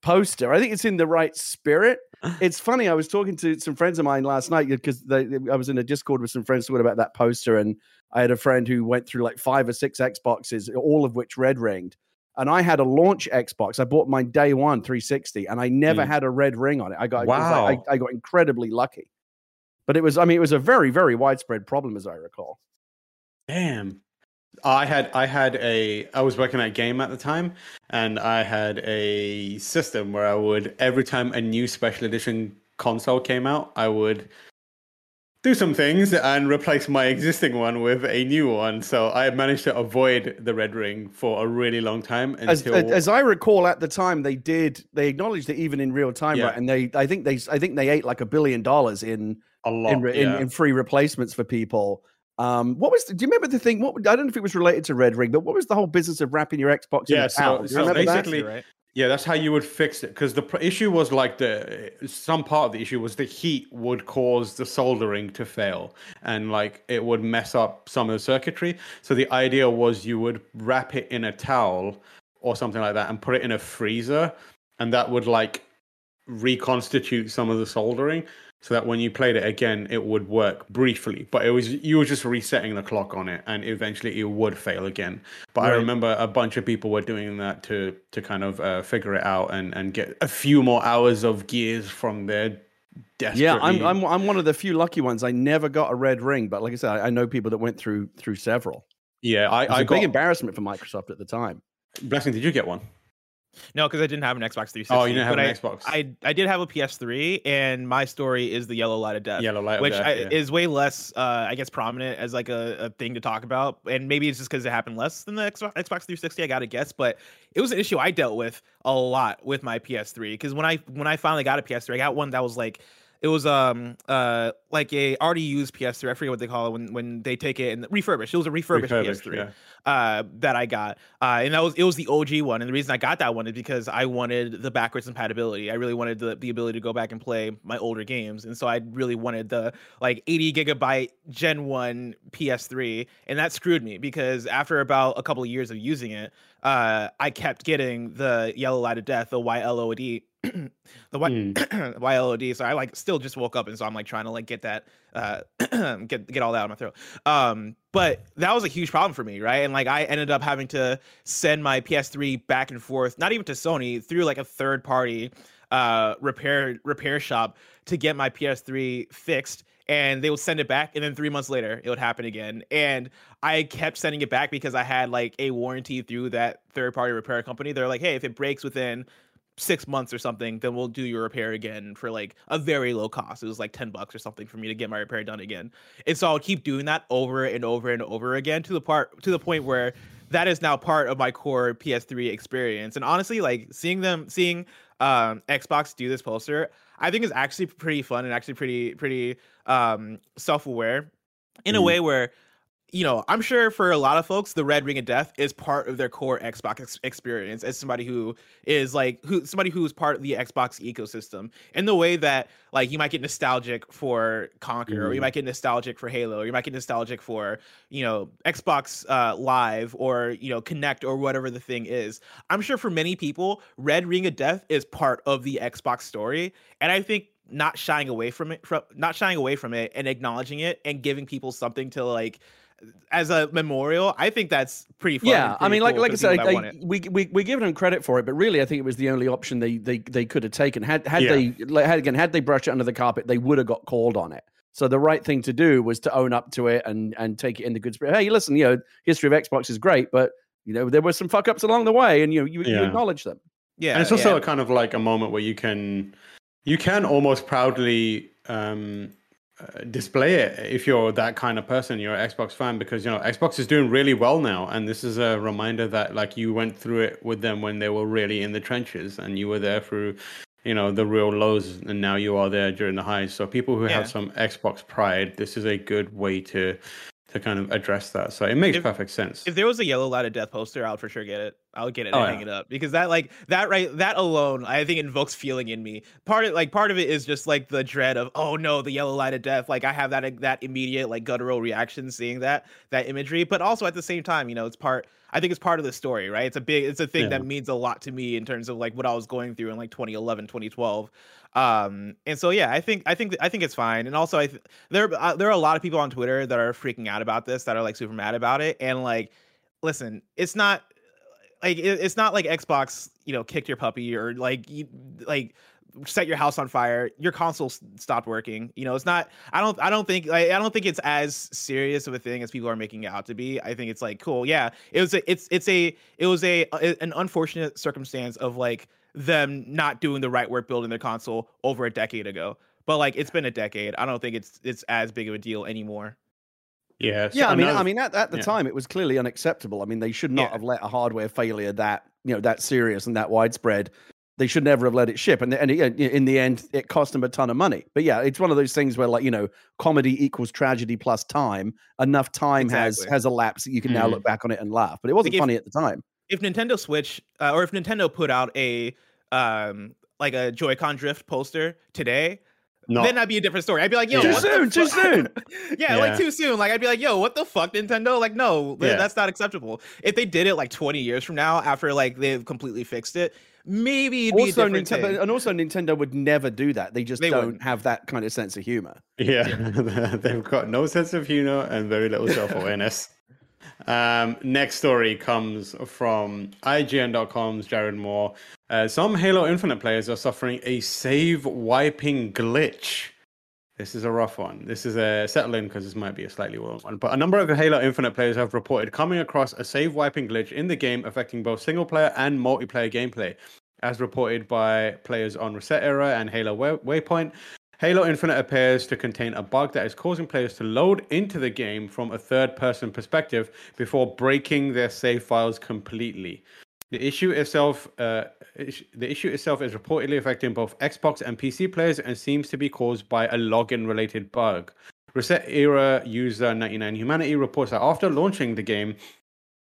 poster. I think it's in the right spirit. *sighs* It's funny. I was talking to some friends of mine last night because I was in a Discord with some friends talking about that poster, and I had a friend who went through like five or six Xboxes, all of which red ringed. And I had a launch Xbox. I bought my day one 360, and I never Mm. had a red ring on it. I got it like- Wow. I, I got incredibly lucky. But it was, I mean, it was a very, very widespread problem, as I recall. Damn. I had I had a I was working at game at the time, and I had a system where I would every time a new special edition console came out, I would do some things and replace my existing one with a new one. So I managed to avoid the red ring for a really long time As, until as I recall, at the time they did they acknowledged it even in real time, Yeah. right? And they I think they I think they ate like a billion dollars in a lot. in, re- in, in free replacements for people. Um, what was? The, do you remember the thing? What I don't know if it was related to Red Ring, but what was the whole business of wrapping your Xbox? Yeah, a so- towel? You so remember that? basically- right? Yeah, that's how you would fix it. Because the pr- issue was like the some part of the issue was the heat would cause the soldering to fail, and like it would mess up some of the circuitry. So the idea was you would wrap it in a towel or something like that, and put it in a freezer, and that would like reconstitute some of the soldering, so that when you played it again, it would work briefly. But it was you were just resetting the clock on it, and eventually it would fail again. But I remember a bunch of people were doing that to to kind of uh, figure it out and and get a few more hours of gears from their. Yeah, I'm, I'm I'm one of the few lucky ones. I never got a red ring, but like I said, I, I know people that went through through several. yeah. I, It was I a got big embarrassment for Microsoft at the time. blessing. Did you get one? No, because I didn't have an Xbox 360. Oh, you didn't have but an I, Xbox. I I did have a PS3, and my story is the Yellow Light of Death. Yellow light, of which death, I, yeah. is way less, uh, I guess, prominent as like a, a thing to talk about, and maybe it's just because it happened less than the Xbox, Xbox 360. I gotta guess, but it was an issue I dealt with a lot with my PS3 because when I when I finally got a PS3, I got one that was like it was um uh like a already used PS3. I forget what they call it when when they take it and refurbish. It was a refurbished, Refurbished, PS3 yeah. uh, that I got, uh, and that was it was the OG one. And the reason I got that one is because I wanted the backwards compatibility. I really wanted the, the ability to go back and play my older games, and so I really wanted the like 80 gigabyte Gen One PS3, and that screwed me because after about a couple of years of using it, uh, I kept getting the yellow light of death, the YLOD. *clears throat* the y- Hmm. *clears throat* YLOD. So I like still just woke up and so I'm like trying to like get that uh *clears throat* get get all that out of my throat. Um but that was a huge problem for me, right? And like I ended up having to send my PS3 back and forth, not even to Sony, through like a third party uh repair repair shop to get my PS3 fixed and they would send it back and then 3 months later it would happen again. And I kept sending it back because I had like a warranty through that third party repair company. They're like, "Hey, if it breaks within six months or something, then we'll do your repair again for like a very low cost. It was like 10 bucks or something for me to get my repair done again. And so I'll keep doing that over and over and over again to the part to the point where that is now part of my core PS3 experience. And honestly, like seeing them seeing um Xbox do this poster, I think is actually pretty fun and actually pretty pretty um self-aware in a Mhm. way where you know, I'm sure for a lot of folks, the Red Ring of Death is part of their core Xbox ex- experience as somebody who is like who somebody who's part of the Xbox ecosystem in the way that like you might get nostalgic for Conker, or you Mhm. might get nostalgic for Halo, or you might get nostalgic for you know Xbox uh, Live or you know Kinect or whatever the thing is. I'm sure for many people, Red Ring of Death is part of the Xbox story, and I think not shying away from it from not shying away from it and acknowledging it and giving people something to like as a memorial i think that's pretty fun yeah, and I mean, like cool like I said, people that I, want we we we giving them credit for it, but really, I think it was the only option they they they could have taken. Had had Yeah. they like, had again had they brushed it under the carpet, they would have got called on it. So the right thing to do was to own up to it and and take it in the good spirit. Hey, listen, you know, history of Xbox is great, but you know there were some fuck ups along the way, and you you, you Yeah. acknowledge them. yeah and it's also yeah. a kind of like a moment where you can you can almost proudly um uh, display it if you're that kind of person you're an xbox fan because you know xbox is doing really well now and this is a reminder that like you went through it with them when they were really in the trenches and you were there through you know the real lows and now you are there during the highs so people who Yeah. have some xbox pride this is a good way to to kind of address that. So it makes If- perfect sense. if there was a yellow light of death poster i would for sure get it. I would get it Oh, and yeah. hang it up because that like that right that alone i think invokes feeling in me. Part of like part of it is just like the dread of oh no the yellow light of death like i have that that immediate like guttural reaction seeing that that imagery. But also at the same time you know it's part i think it's part of the story right? It's a big it's a thing Yeah. that means a lot to me in terms of like what i was going through in like 2011 2012 um and so yeah i think i think i think it's fine. And also i th- there uh, there are a lot of people on twitter that are freaking out about this that are like super mad about it. And like listen it's not like it, it's not like xbox you know kicked your puppy or like you, like set your house on fire, your console stopped working. You know, it's not. I don't. I don't think. Like, I don't think it's as serious of a thing as people are making it out to be. I think it's like cool. Yeah, it was. A, it's. It's a. It was a, a an unfortunate circumstance of like them not doing the right work building their console over a decade ago. But like it's been a decade. I don't think it's it's as big of a deal anymore. Yeah. so Yeah, I mean, another- I mean, at, at the yeah. time, it was clearly unacceptable. I mean, they should not Yeah. have let a hardware failure that you know that serious and that widespread. They should never have let it ship, and and it- in the end, it cost them a ton of money. But yeah, it's one of those things where, like you know, comedy equals tragedy plus time. Enough time has Exactly. has elapsed that you can now Mhm. look back on it and laugh. But it wasn't if- funny at the time. if Nintendo Switch uh, or if Nintendo put out a um like a Joy-Con drift poster today, No. then that'd be a different story. I'd be like, yo, Too what the soon, too fuck? soon. yeah, *laughs* Yeah. like too soon. Like I'd be like, yo, what the fuck, Nintendo? Like, no, Yeah. that's not acceptable. If they did it like 20 years from now, after like they've completely fixed it, maybe it'd be Also, a Nintendo, thing. and also Nintendo would never do that. They just They don't wouldn't. have that kind of sense of humor. Yeah, *laughs* they've got no sense of humor and very little *laughs* self awareness. um, next story comes from IGN.com's Jared Moore. Uh, some Halo Infinite players are suffering a save wiping glitch. This is a rough one. This is a settle in because this might be a slightly long one. But a number of Halo Infinite players have reported coming across a save wiping glitch in the game affecting both single player and multiplayer gameplay. As reported by players on ResetEra and Halo Way- Waypoint, Halo Infinite appears to contain a bug that is causing players to load into the game from a third person perspective before breaking their save files completely. The issue itself, uh, the issue itself is reportedly affecting both Xbox and PC players and seems to be caused by a login-related bug. ResetEra user 99 Humanity reports that after launching the game,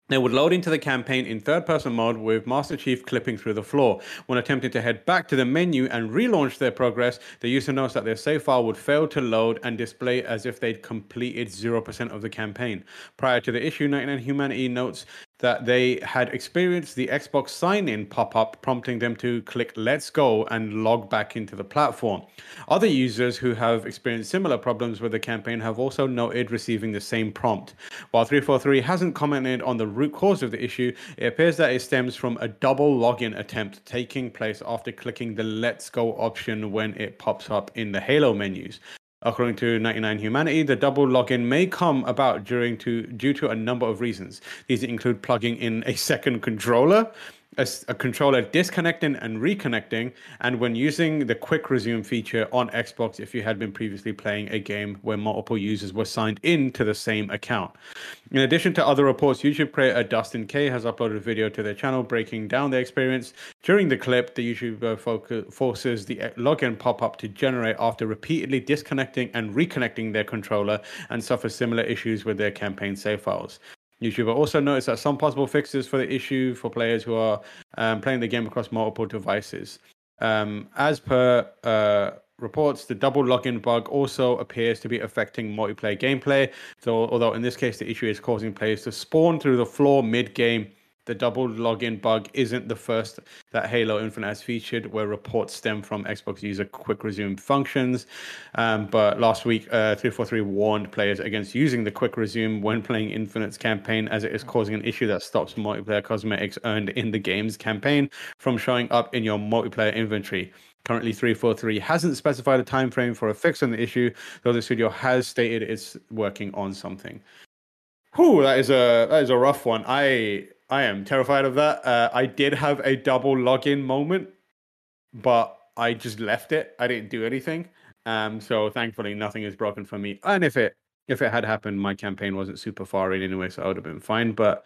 they would load into the campaign in third person mode with Master Chief clipping through the floor. When attempting to head back to the menu and relaunch their progress, the user notes that their save file would fail to load and display as if they'd completed 0% of the campaign. Prior to the issue, 99 Humanity notes that they had experienced the Xbox sign in pop up, prompting them to click Let's Go and log back into the platform. Other users who have experienced similar problems with the campaign have also noted receiving the same prompt. While 343 hasn't commented on the root cause of the issue, it appears that it stems from a double login attempt taking place after clicking the Let's Go option when it pops up in the Halo menus. According to 99 Humanity, the double login may come about during to, due to a number of reasons. These include plugging in a second controller, a, a controller disconnecting and reconnecting, and when using the quick resume feature on Xbox if you had been previously playing a game where multiple users were signed in to the same account. In addition to other reports, YouTube creator Dustin K has uploaded a video to their channel breaking down their experience. During the clip, the YouTuber forces the uh, login pop up to generate after repeatedly disconnecting and reconnecting their controller and suffers similar issues with their campaign save files. YouTuber also noticed that some possible fixes for the issue for players who are um, playing the game across multiple devices. Um, as per uh, reports, the double login bug also appears to be affecting multiplayer gameplay. So, although in this case the issue is causing players to spawn through the floor mid-game, the double login bug isn't the first that Halo Infinite has featured, where reports stem from Xbox user quick resume functions. Um, but last week, uh, 343 warned players against using the quick resume when playing Infinite's campaign, as it is causing an issue that stops multiplayer cosmetics earned in the game's campaign from showing up in your multiplayer inventory. Currently, 343 hasn't specified a time frame for a fix on the issue, though the studio has stated it's working on something. Whew, that is a that is a rough one. I I am terrified of that. Uh, I did have a double login moment, but I just left it. I didn't do anything. Um, so thankfully nothing is broken for me. And if it if it had happened, my campaign wasn't super far in anyway, so I would have been fine. But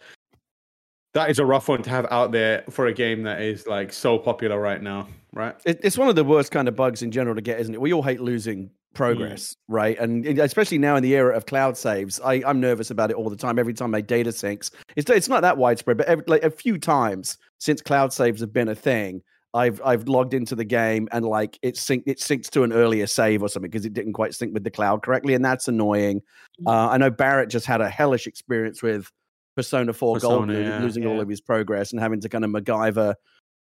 that is a rough one to have out there for a game that is like so popular right now, right? It, it's one of the worst kind of bugs in general to get, isn't it? We all hate losing progress, right? And especially now in the era of cloud saves, I, I'm nervous about it all the time. Every time my data syncs, it's it's not that widespread, but every, like a few times since cloud saves have been a thing, I've I've logged into the game and like it sync it syncs to an earlier save or something because it didn't quite sync with the cloud correctly, and that's annoying. Uh, I know Barrett just had a hellish experience with Persona 4 Gold, Persona, lo- yeah. losing all of his progress and having to kind of MacGyver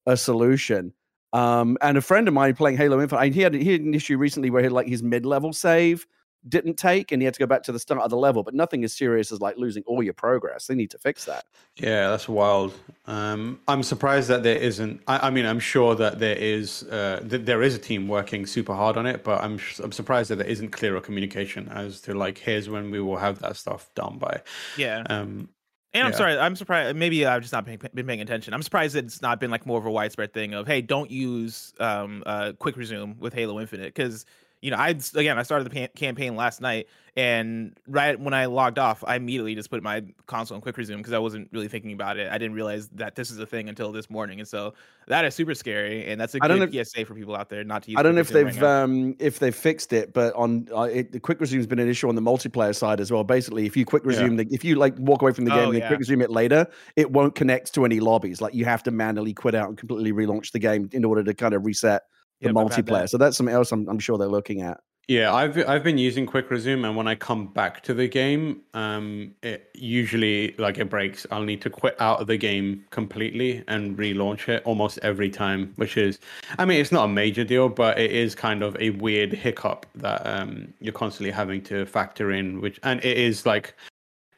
a solution. Um, and a friend of mine playing Halo Infinite, I- he had he had an issue recently where he had like his mid level save didn't take, and he had to go back to the start of the level. But nothing as serious as like losing all your progress. They need to fix that. Yeah, that's wild. Um, I'm surprised that there isn't. I, I mean, I'm sure that there is. Uh, th- there is a team working super hard on it, but I'm I'm surprised that there isn't clearer communication as to like, here's when we will have that stuff done by. Yeah. Um, And I'm Yeah. sorry, I'm surprised. Maybe I've just not been, been paying attention. I'm surprised that it's not been like more of a widespread thing of, hey, don't use um, uh, quick resume with Halo Infinite because you know I again I started the pan- campaign last night and right when I logged off, I immediately just put my console in quick resume because I wasn't really thinking about it. I didn't realize that this is a thing until this morning, and so that is super scary. And that's a I don't good know PSA for people out there not to use. I don't know if they've now. um, if they've fixed it, but on uh, it, the quick resume's been an issue on the multiplayer side as well. Basically, if you quick resume, the, if you like walk away from the game Oh, and then yeah. quick resume it later, it won't connect to any lobbies. Like you have to manually quit out and completely relaunch the game in order to kind of reset the Yep, multiplayer. that. So that's something else I'm, I'm sure they're looking at. Yeah, I've I've been using Quick Resume, and when I come back to the game, um, it usually like it breaks. I'll need to quit out of the game completely and relaunch it almost every time. Which is, I mean, it's not a major deal, but it is kind of a weird hiccup that um you're constantly having to factor in. Which and it is like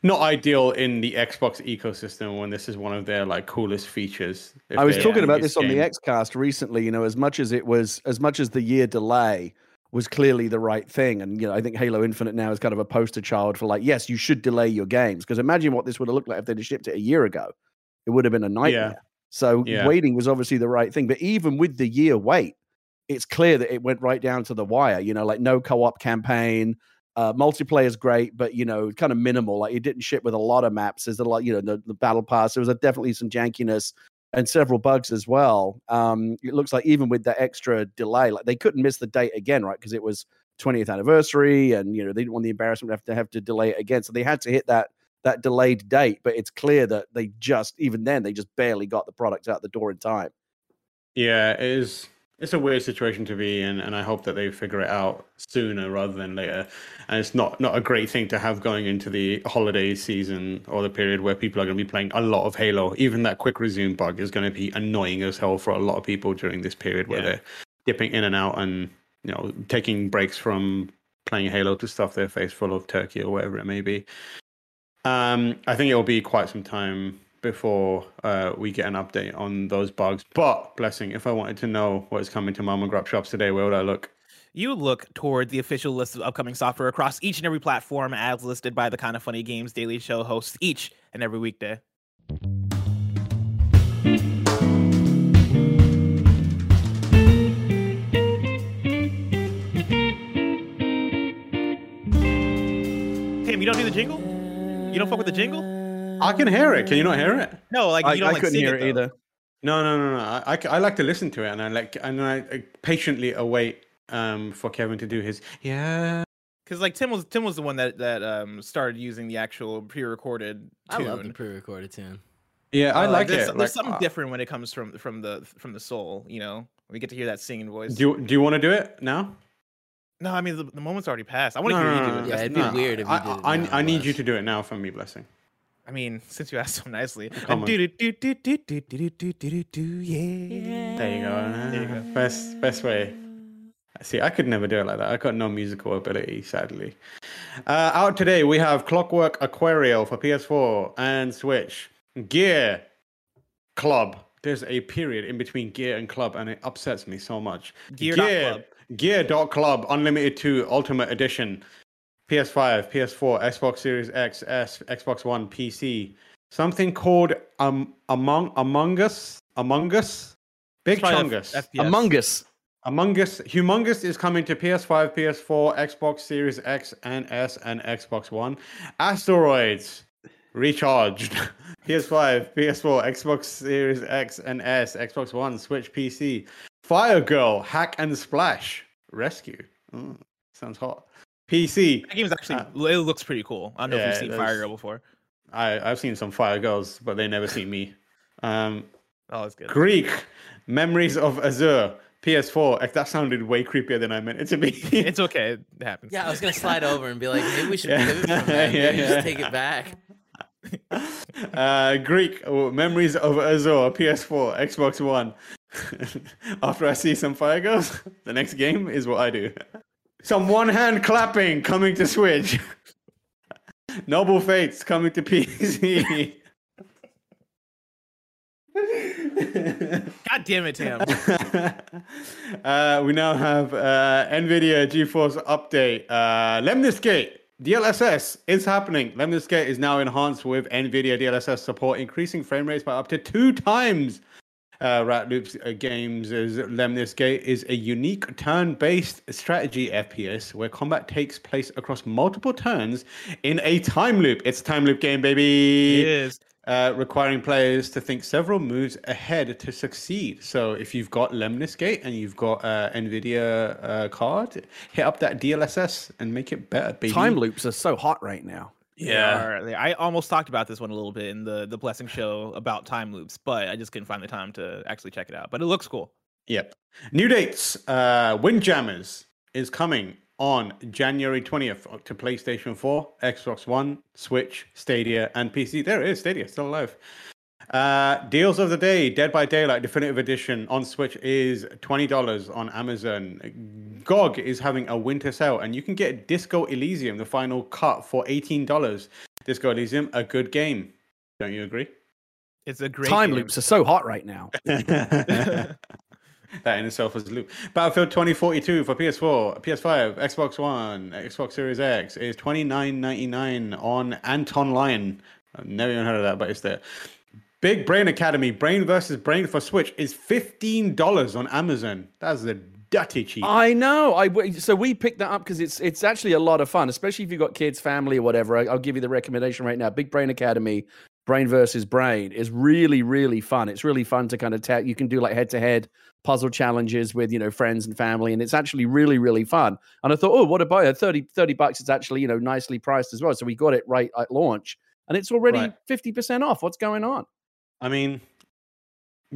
not ideal in the Xbox ecosystem when this is one of their like coolest features. I was talking about this this on the. XCast recently. You know, as much as it was, as much as the year delay was clearly the right thing, and you know, I think Halo Infinite now is kind of a poster child for like, yes, you should delay your games because imagine what this would have looked like if they'd have shipped it a year ago. It would have been a nightmare. So Yeah. waiting was obviously the right thing. But even with the year wait, it's clear that it went right down to the wire. You know, like no co-op campaign. Uh, multiplayer is great, but you know, kind of minimal. Like it didn't ship with a lot of maps. There's a lot, you know, the, the battle pass. There was a, definitely some jankiness and several bugs as well. Um, it looks like even with the extra delay, like they couldn't miss the date again, right? Because it was 20th anniversary, and you know they didn't want the embarrassment to have to have to delay it again, so they had to hit that that delayed date. But it's clear that they just even then they just barely got the product out the door in time. Yeah, it is. It's a weird situation to be in, and I hope that they figure it out sooner rather than later. And it's not not a great thing to have going into the holiday season or the period where people are going to be playing a lot of Halo. Even that quick resume bug is going to be annoying as hell for a lot of people during this period where Yeah. they're dipping in and out and you know taking breaks from playing Halo to stuff their face full of turkey or whatever it may be. Um, I think it'll be quite some time before uh, we get an update on those bugs. But blessing, if I wanted to know what is coming to mom and Grub shops today, where would I look? You look toward the official list of upcoming software across each and every platform as listed by the Kind of Funny Games Daily Show hosts each and every weekday. Cam, you don't do the jingle? You don't fuck with the jingle? I can hear it. Can you not hear it? No, like I, you don't I like couldn't hear it, it either. No, no, no, no. I, I, I like to listen to it, and I like, and I, I patiently await um for Kevin to do his yeah. Because like Tim was Tim was the one that that um started using the actual pre-recorded Tune. I love the pre-recorded tune. Yeah, I Uh, like there's, it. There's Like, something uh, different when it comes from from the from the soul. You know, we get to hear that singing voice. Do you, do you want to do it now? no, I mean the, the moment's already passed. I want to No, hear no, you no, do it. no, Yeah, it'd be no, weird if you I, did it I, now, I need you to do it now for me, blessing. I mean, since you asked so nicely. Come. Do do do do do do do do do do yeah. There you go. There you go. Best best way. See, I could never do it like that. I got no musical ability, sadly. Uh, out today, we have Clockwork Aquario for PS4 and Switch. Gear Club. There's a period in between Gear and Club, and it upsets me so much. Gear.club. Gear.club Unlimited 2 Ultimate Edition. PS5, PS4, Xbox Series X, S, Xbox One, PC. Something called um, Among Among Us. Among Us. Big Probably Chungus. F- FPS. Among Us. Among Us, Humongous is coming to PS5, PS4, Xbox Series X and S, and Xbox One. Asteroids, recharged. *laughs* PS5, PS4, Xbox Series X and S, Xbox One, Switch, PC. Fire Girl, Hack and Splash, Rescue. Mm, sounds hot. PC. That game's actually Uh, it looks pretty cool. I don't know if you've seen Fire. Girl before. I, I've seen some Fire Girls, but they never seen me. *laughs* Um, Oh, it's good. Greak, Memories of Azur, PS4. Like, That sounded way creepier than I meant it to be. *laughs* it's okay. It happens. Yeah, I was gonna slide over and be like, maybe we should Yeah. pivot from *laughs* that. Yeah, Maybe yeah. just take it back. uh, Greak oh, Memories of Azur, PS4, Xbox One. After I see some fire girls, the next game is what I do. Some one hand clapping coming to Switch. *laughs* Noble Fates coming to PC. *laughs* God damn it, Tim. *laughs* uh, we now have uh, NVIDIA GeForce update. Uh, Lemnis Gate DLSS is happening. Lemnis Gate is now enhanced with NVIDIA DLSS support, increasing frame rates by up to two times. Uh, Rat Loops uh, Games' Lemnis Gate is a unique turn-based strategy FPS where combat takes place across multiple turns in a time loop. It's a time loop game, baby It is. uh, requiring players to think several moves ahead to succeed. So if you've got Lemnis Gate and you've got uh, NVIDIA uh, card, hit up that DLSS and make it better, baby. Time loops are so hot right now. Yeah. They are- I almost talked about this one a little bit in the the blessing show about time loops, but I just couldn't find the time to actually check it out. But it looks cool. Yep. New dates. Uh, Windjammers is coming on January 20th to PlayStation 4, Xbox One, Switch, Stadia, and PC. There it is, Stadia, still alive. Uh, deals of the day: Dead by Daylight Definitive Edition on Switch is twenty dollars on Amazon. GOG is having a winter sale, and you can get Disco Elysium, the final cut, for eighteen dollars. Disco Elysium, a good game. Don't you agree? It's a great Time game. loops are so hot right now. *laughs* *laughs* that in itself is a loop. Battlefield 2042 for PS4, PS5, Xbox One, Xbox Series X is twenty nine ninety nine on Antonline. I've never even heard of that, but it's there. Big Brain Academy, Brain versus Brain for Switch is fifteen dollars on Amazon. That's a dirty cheap. I know. I so we picked that up because it's it's actually a lot of fun, especially if you've got kids, family, or whatever. I, I'll give you the recommendation right now. Big Brain Academy, Brain versus Brain is really really fun. It's really fun to kind of tell. You can do like head to head puzzle challenges with you know friends and family, and it's actually really really fun. And I thought, oh, what about it? 30, 30 bucks? It's actually you know nicely priced as well. So we got it right at launch, and it's already Right. fifty percent off. What's going on? I mean,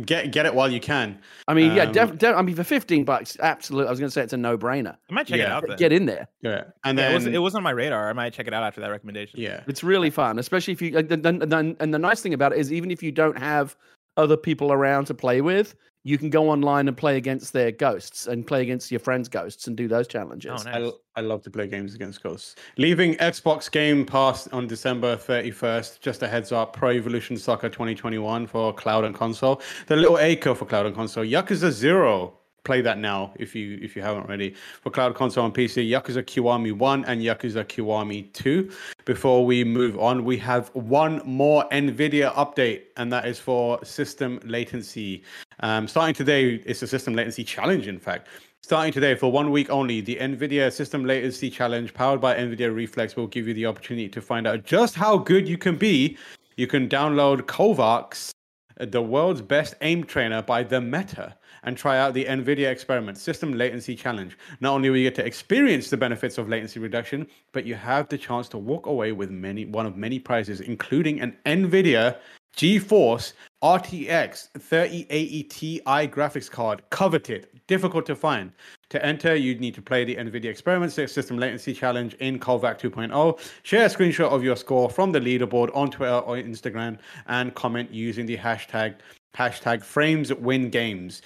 get get it while you can. I mean, yeah, Um, def, def, I mean, for fifteen bucks, absolutely. I was going to say it's a no brainer. I might check it out. Then. Get in there. Yeah, and Yeah, then it, was, it was on my radar. I might check it out after that recommendation. yeah. It's really fun, especially if you. And, and, and, and the nice thing about it is, even if you don't have other people around to play with, you can go online and play against their ghosts and play against your friends' ghosts and do those challenges. Oh, nice. I, l- I love to play games against ghosts. Leaving Xbox Game Pass on December 31st. Just a heads up Pro Evolution Soccer 2021 for cloud and console. The little Acre for cloud and console. Yakuza 0. Play that now if you if you haven't already. For cloud console and PC, Yakuza Kiwami 1 and Yakuza Kiwami 2. Before we move on, we have one more NVIDIA update, and that is for system latency. Um, starting today, it's a system latency challenge, in fact. Starting today for one week only, the NVIDIA System Latency Challenge powered by NVIDIA Reflex will give you the opportunity to find out just how good you can be. You can download KovaaK's, the world's best aim trainer by the Meta, and try out the NVIDIA Experiment System Latency Challenge. Not only will you get to experience the benefits of latency reduction, but you have the chance to walk away with many one of many prizes, including an NVIDIA GeForce RTX 3080 Ti graphics card, coveted, difficult to find. To enter, you'd need to play the NVIDIA Experiment System Latency Challenge in KovaaK 2.0. Share a screenshot of your score from the leaderboard on Twitter or Instagram, and comment using the hashtag hashtag Frames Win Games.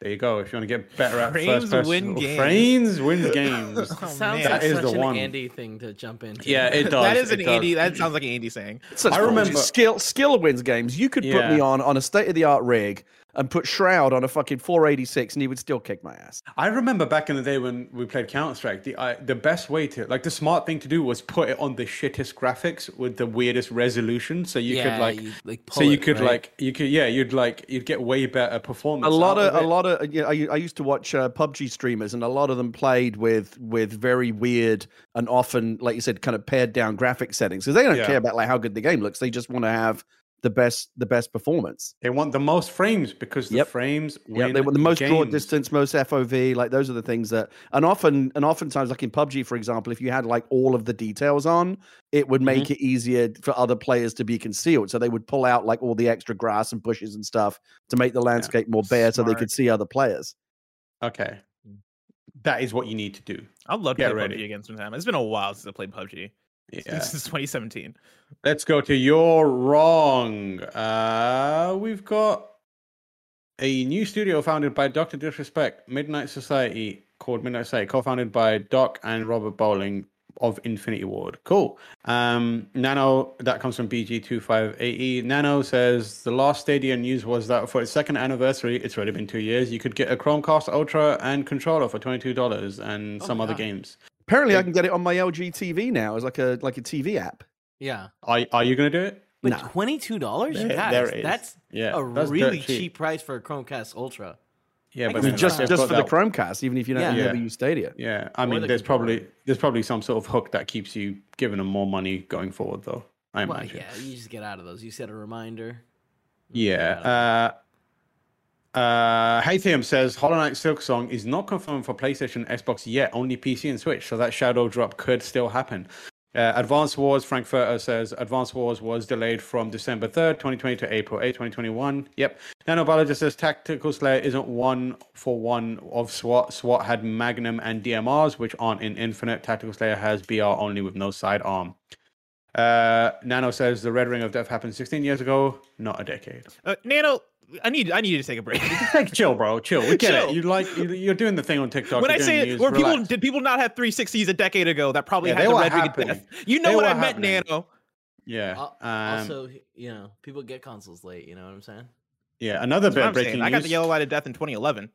There you go. If you want to get better at Frames first person, win games. Frames win games. *laughs* Oh, Sounds man. That like is such the an one. Andy thing to jump into. yeah, it *laughs* does. that is an does. Andy. That sounds like an Andy saying. I remember- skill skill wins games. You could put me on on a state of the art rig and put Shroud on a fucking 486, and he would still kick my ass. I remember back in the day when we played Counter Strike, the I, the best way to like the smart thing to do was put it on the shittest graphics with the weirdest resolution, so you Yeah, could like, you, like, so you it, could right? like you could yeah you'd like you'd get way better performance. A lot out of, a it. lot of yeah, I, I used to watch uh, PUBG streamers, and a lot of them played with with very weird and often, like you said, kind of pared down graphic settings because they don't Yeah. care about like how good the game looks. They just want to have the best the best performance. They want the most frames because the Yep. frames Yeah, win they want the most draw distance, most FOV. Like those are the things that, and often, and oftentimes, like in PUBG, for example, if you had like all of the details on, it would make Mm-hmm. it easier for other players to be concealed. So they would pull out like all the extra grass and bushes and stuff to make the landscape more bare, so they could see other players. Okay, that is what you need to do. I'd love to Get play ready. PUBG again sometime. It's been a while since I played PUBG. Yeah. Since 2017. Let's go to You're Wrong. Uh, we've got a new studio founded by Dr. Disrespect, Midnight Society, called Midnight State, co-founded by Doc and Robert Bowling of Infinity Ward. Cool. Um, Nano, that comes from BG25AE. E. Nano says the last Stadia news was that for its second anniversary, it's already been two years, you could get a Chromecast Ultra and controller for $22 and Oh some other God. games. Apparently, I can get it on my LG TV now as like a like a TV app. Yeah. Are, are you going to do it? But No. twenty two dollars? There- Guys, there it is. that's Yeah, a that's really cheap. cheap. price for a Chromecast Ultra. Yeah, I but guess then it's Just just got for the that- Chromecast, even if you don't Yeah. never Yeah. use Stadia. Yeah, I mean, the there's probably there's probably some sort of hook that keeps you giving them more money going forward, though. I Well, imagine. yeah, you just get out of those. You set a reminder. Yeah. Uh, uh, Haythium says Hollow Knight Silksong is not confirmed for PlayStation, Xbox yet, only PC and Switch, so that shadow drop could still happen. Uh, Advanced Wars, Frankfurter says Advanced Wars was delayed from December 3rd, 2020 to April 8, 2021. Yep. Nanobiologist says Tactical Slayer isn't one for one of SWAT. SWAT had Magnum and DMRs, which aren't in Infinite. Tactical Slayer has BR only with no sidearm. Uh, Nano says the Red Ring of Death happened 16 years ago, not a decade. Uh, Nano, I need I need you to take a break. *laughs* Take chill, bro. Chill. We get Chill. it. You like you, you're doing the thing on TikTok. when I say it, news, were people relax. did people not have 360s a decade ago that probably Yeah, had the red ring of happening. death? You know They what were I meant, happening. Nano. Yeah. Um, also, you know, people get consoles late. You know what I'm saying? yeah. Another That's bit what of I'm saying. breaking I got news. the yellow light of death in 2011.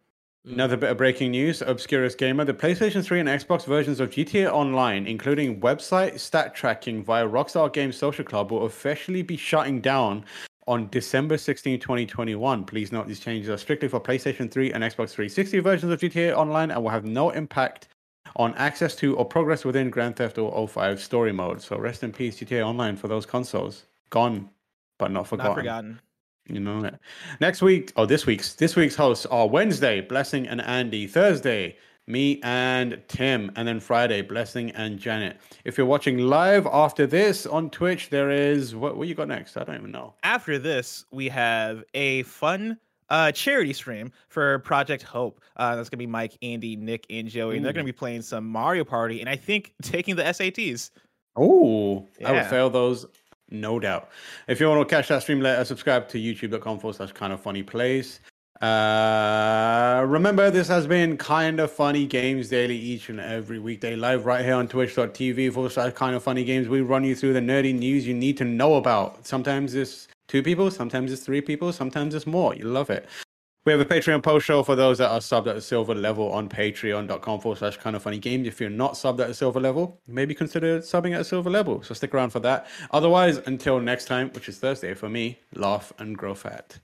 Another bit of breaking news. Obscurus Gamer. The PlayStation 3 and Xbox versions of GTA Online, including website stat tracking via Rockstar Games Social Club, will officially be shutting down on December 16, 2021. Please note these changes are strictly for PlayStation 3 and Xbox 360 versions of GTA Online and will have no impact on access to or progress within Grand Theft Auto 5 story mode. So rest in peace, GTA Online for those consoles. Gone, but not forgotten. Not forgotten. You know that. Next week, or this week's this week's hosts are Wednesday, Blessing and Andy. Thursday, me and Tim, and then Friday, Blessing and Janet. If you're watching live after this on Twitch, there is what what you got next? I don't even know. After this, we have a fun uh, charity stream for Project Hope. Uh, that's gonna be Mike, Andy, Nick, and Joey. And they're gonna be playing some Mario Party, and I think taking the SATs. Oh, I would fail those, no doubt. If you want to catch that stream later, subscribe to youtube.com forward slash kind of funny plays. Uh, remember, this has been kind of funny games daily each and every weekday live right here on twitch.tv forward slash kind of funny games. We run you through the nerdy news you need to know about. Sometimes it's two people, sometimes it's three people, sometimes it's more. You love it. We have a Patreon post show for those that are subbed at a silver level on patreon.com forward slash kind of funny games. If you're not subbed at a silver level, maybe consider subbing at a silver level. So stick around for that. Otherwise, until next time, which is Thursday for me, laugh and grow fat.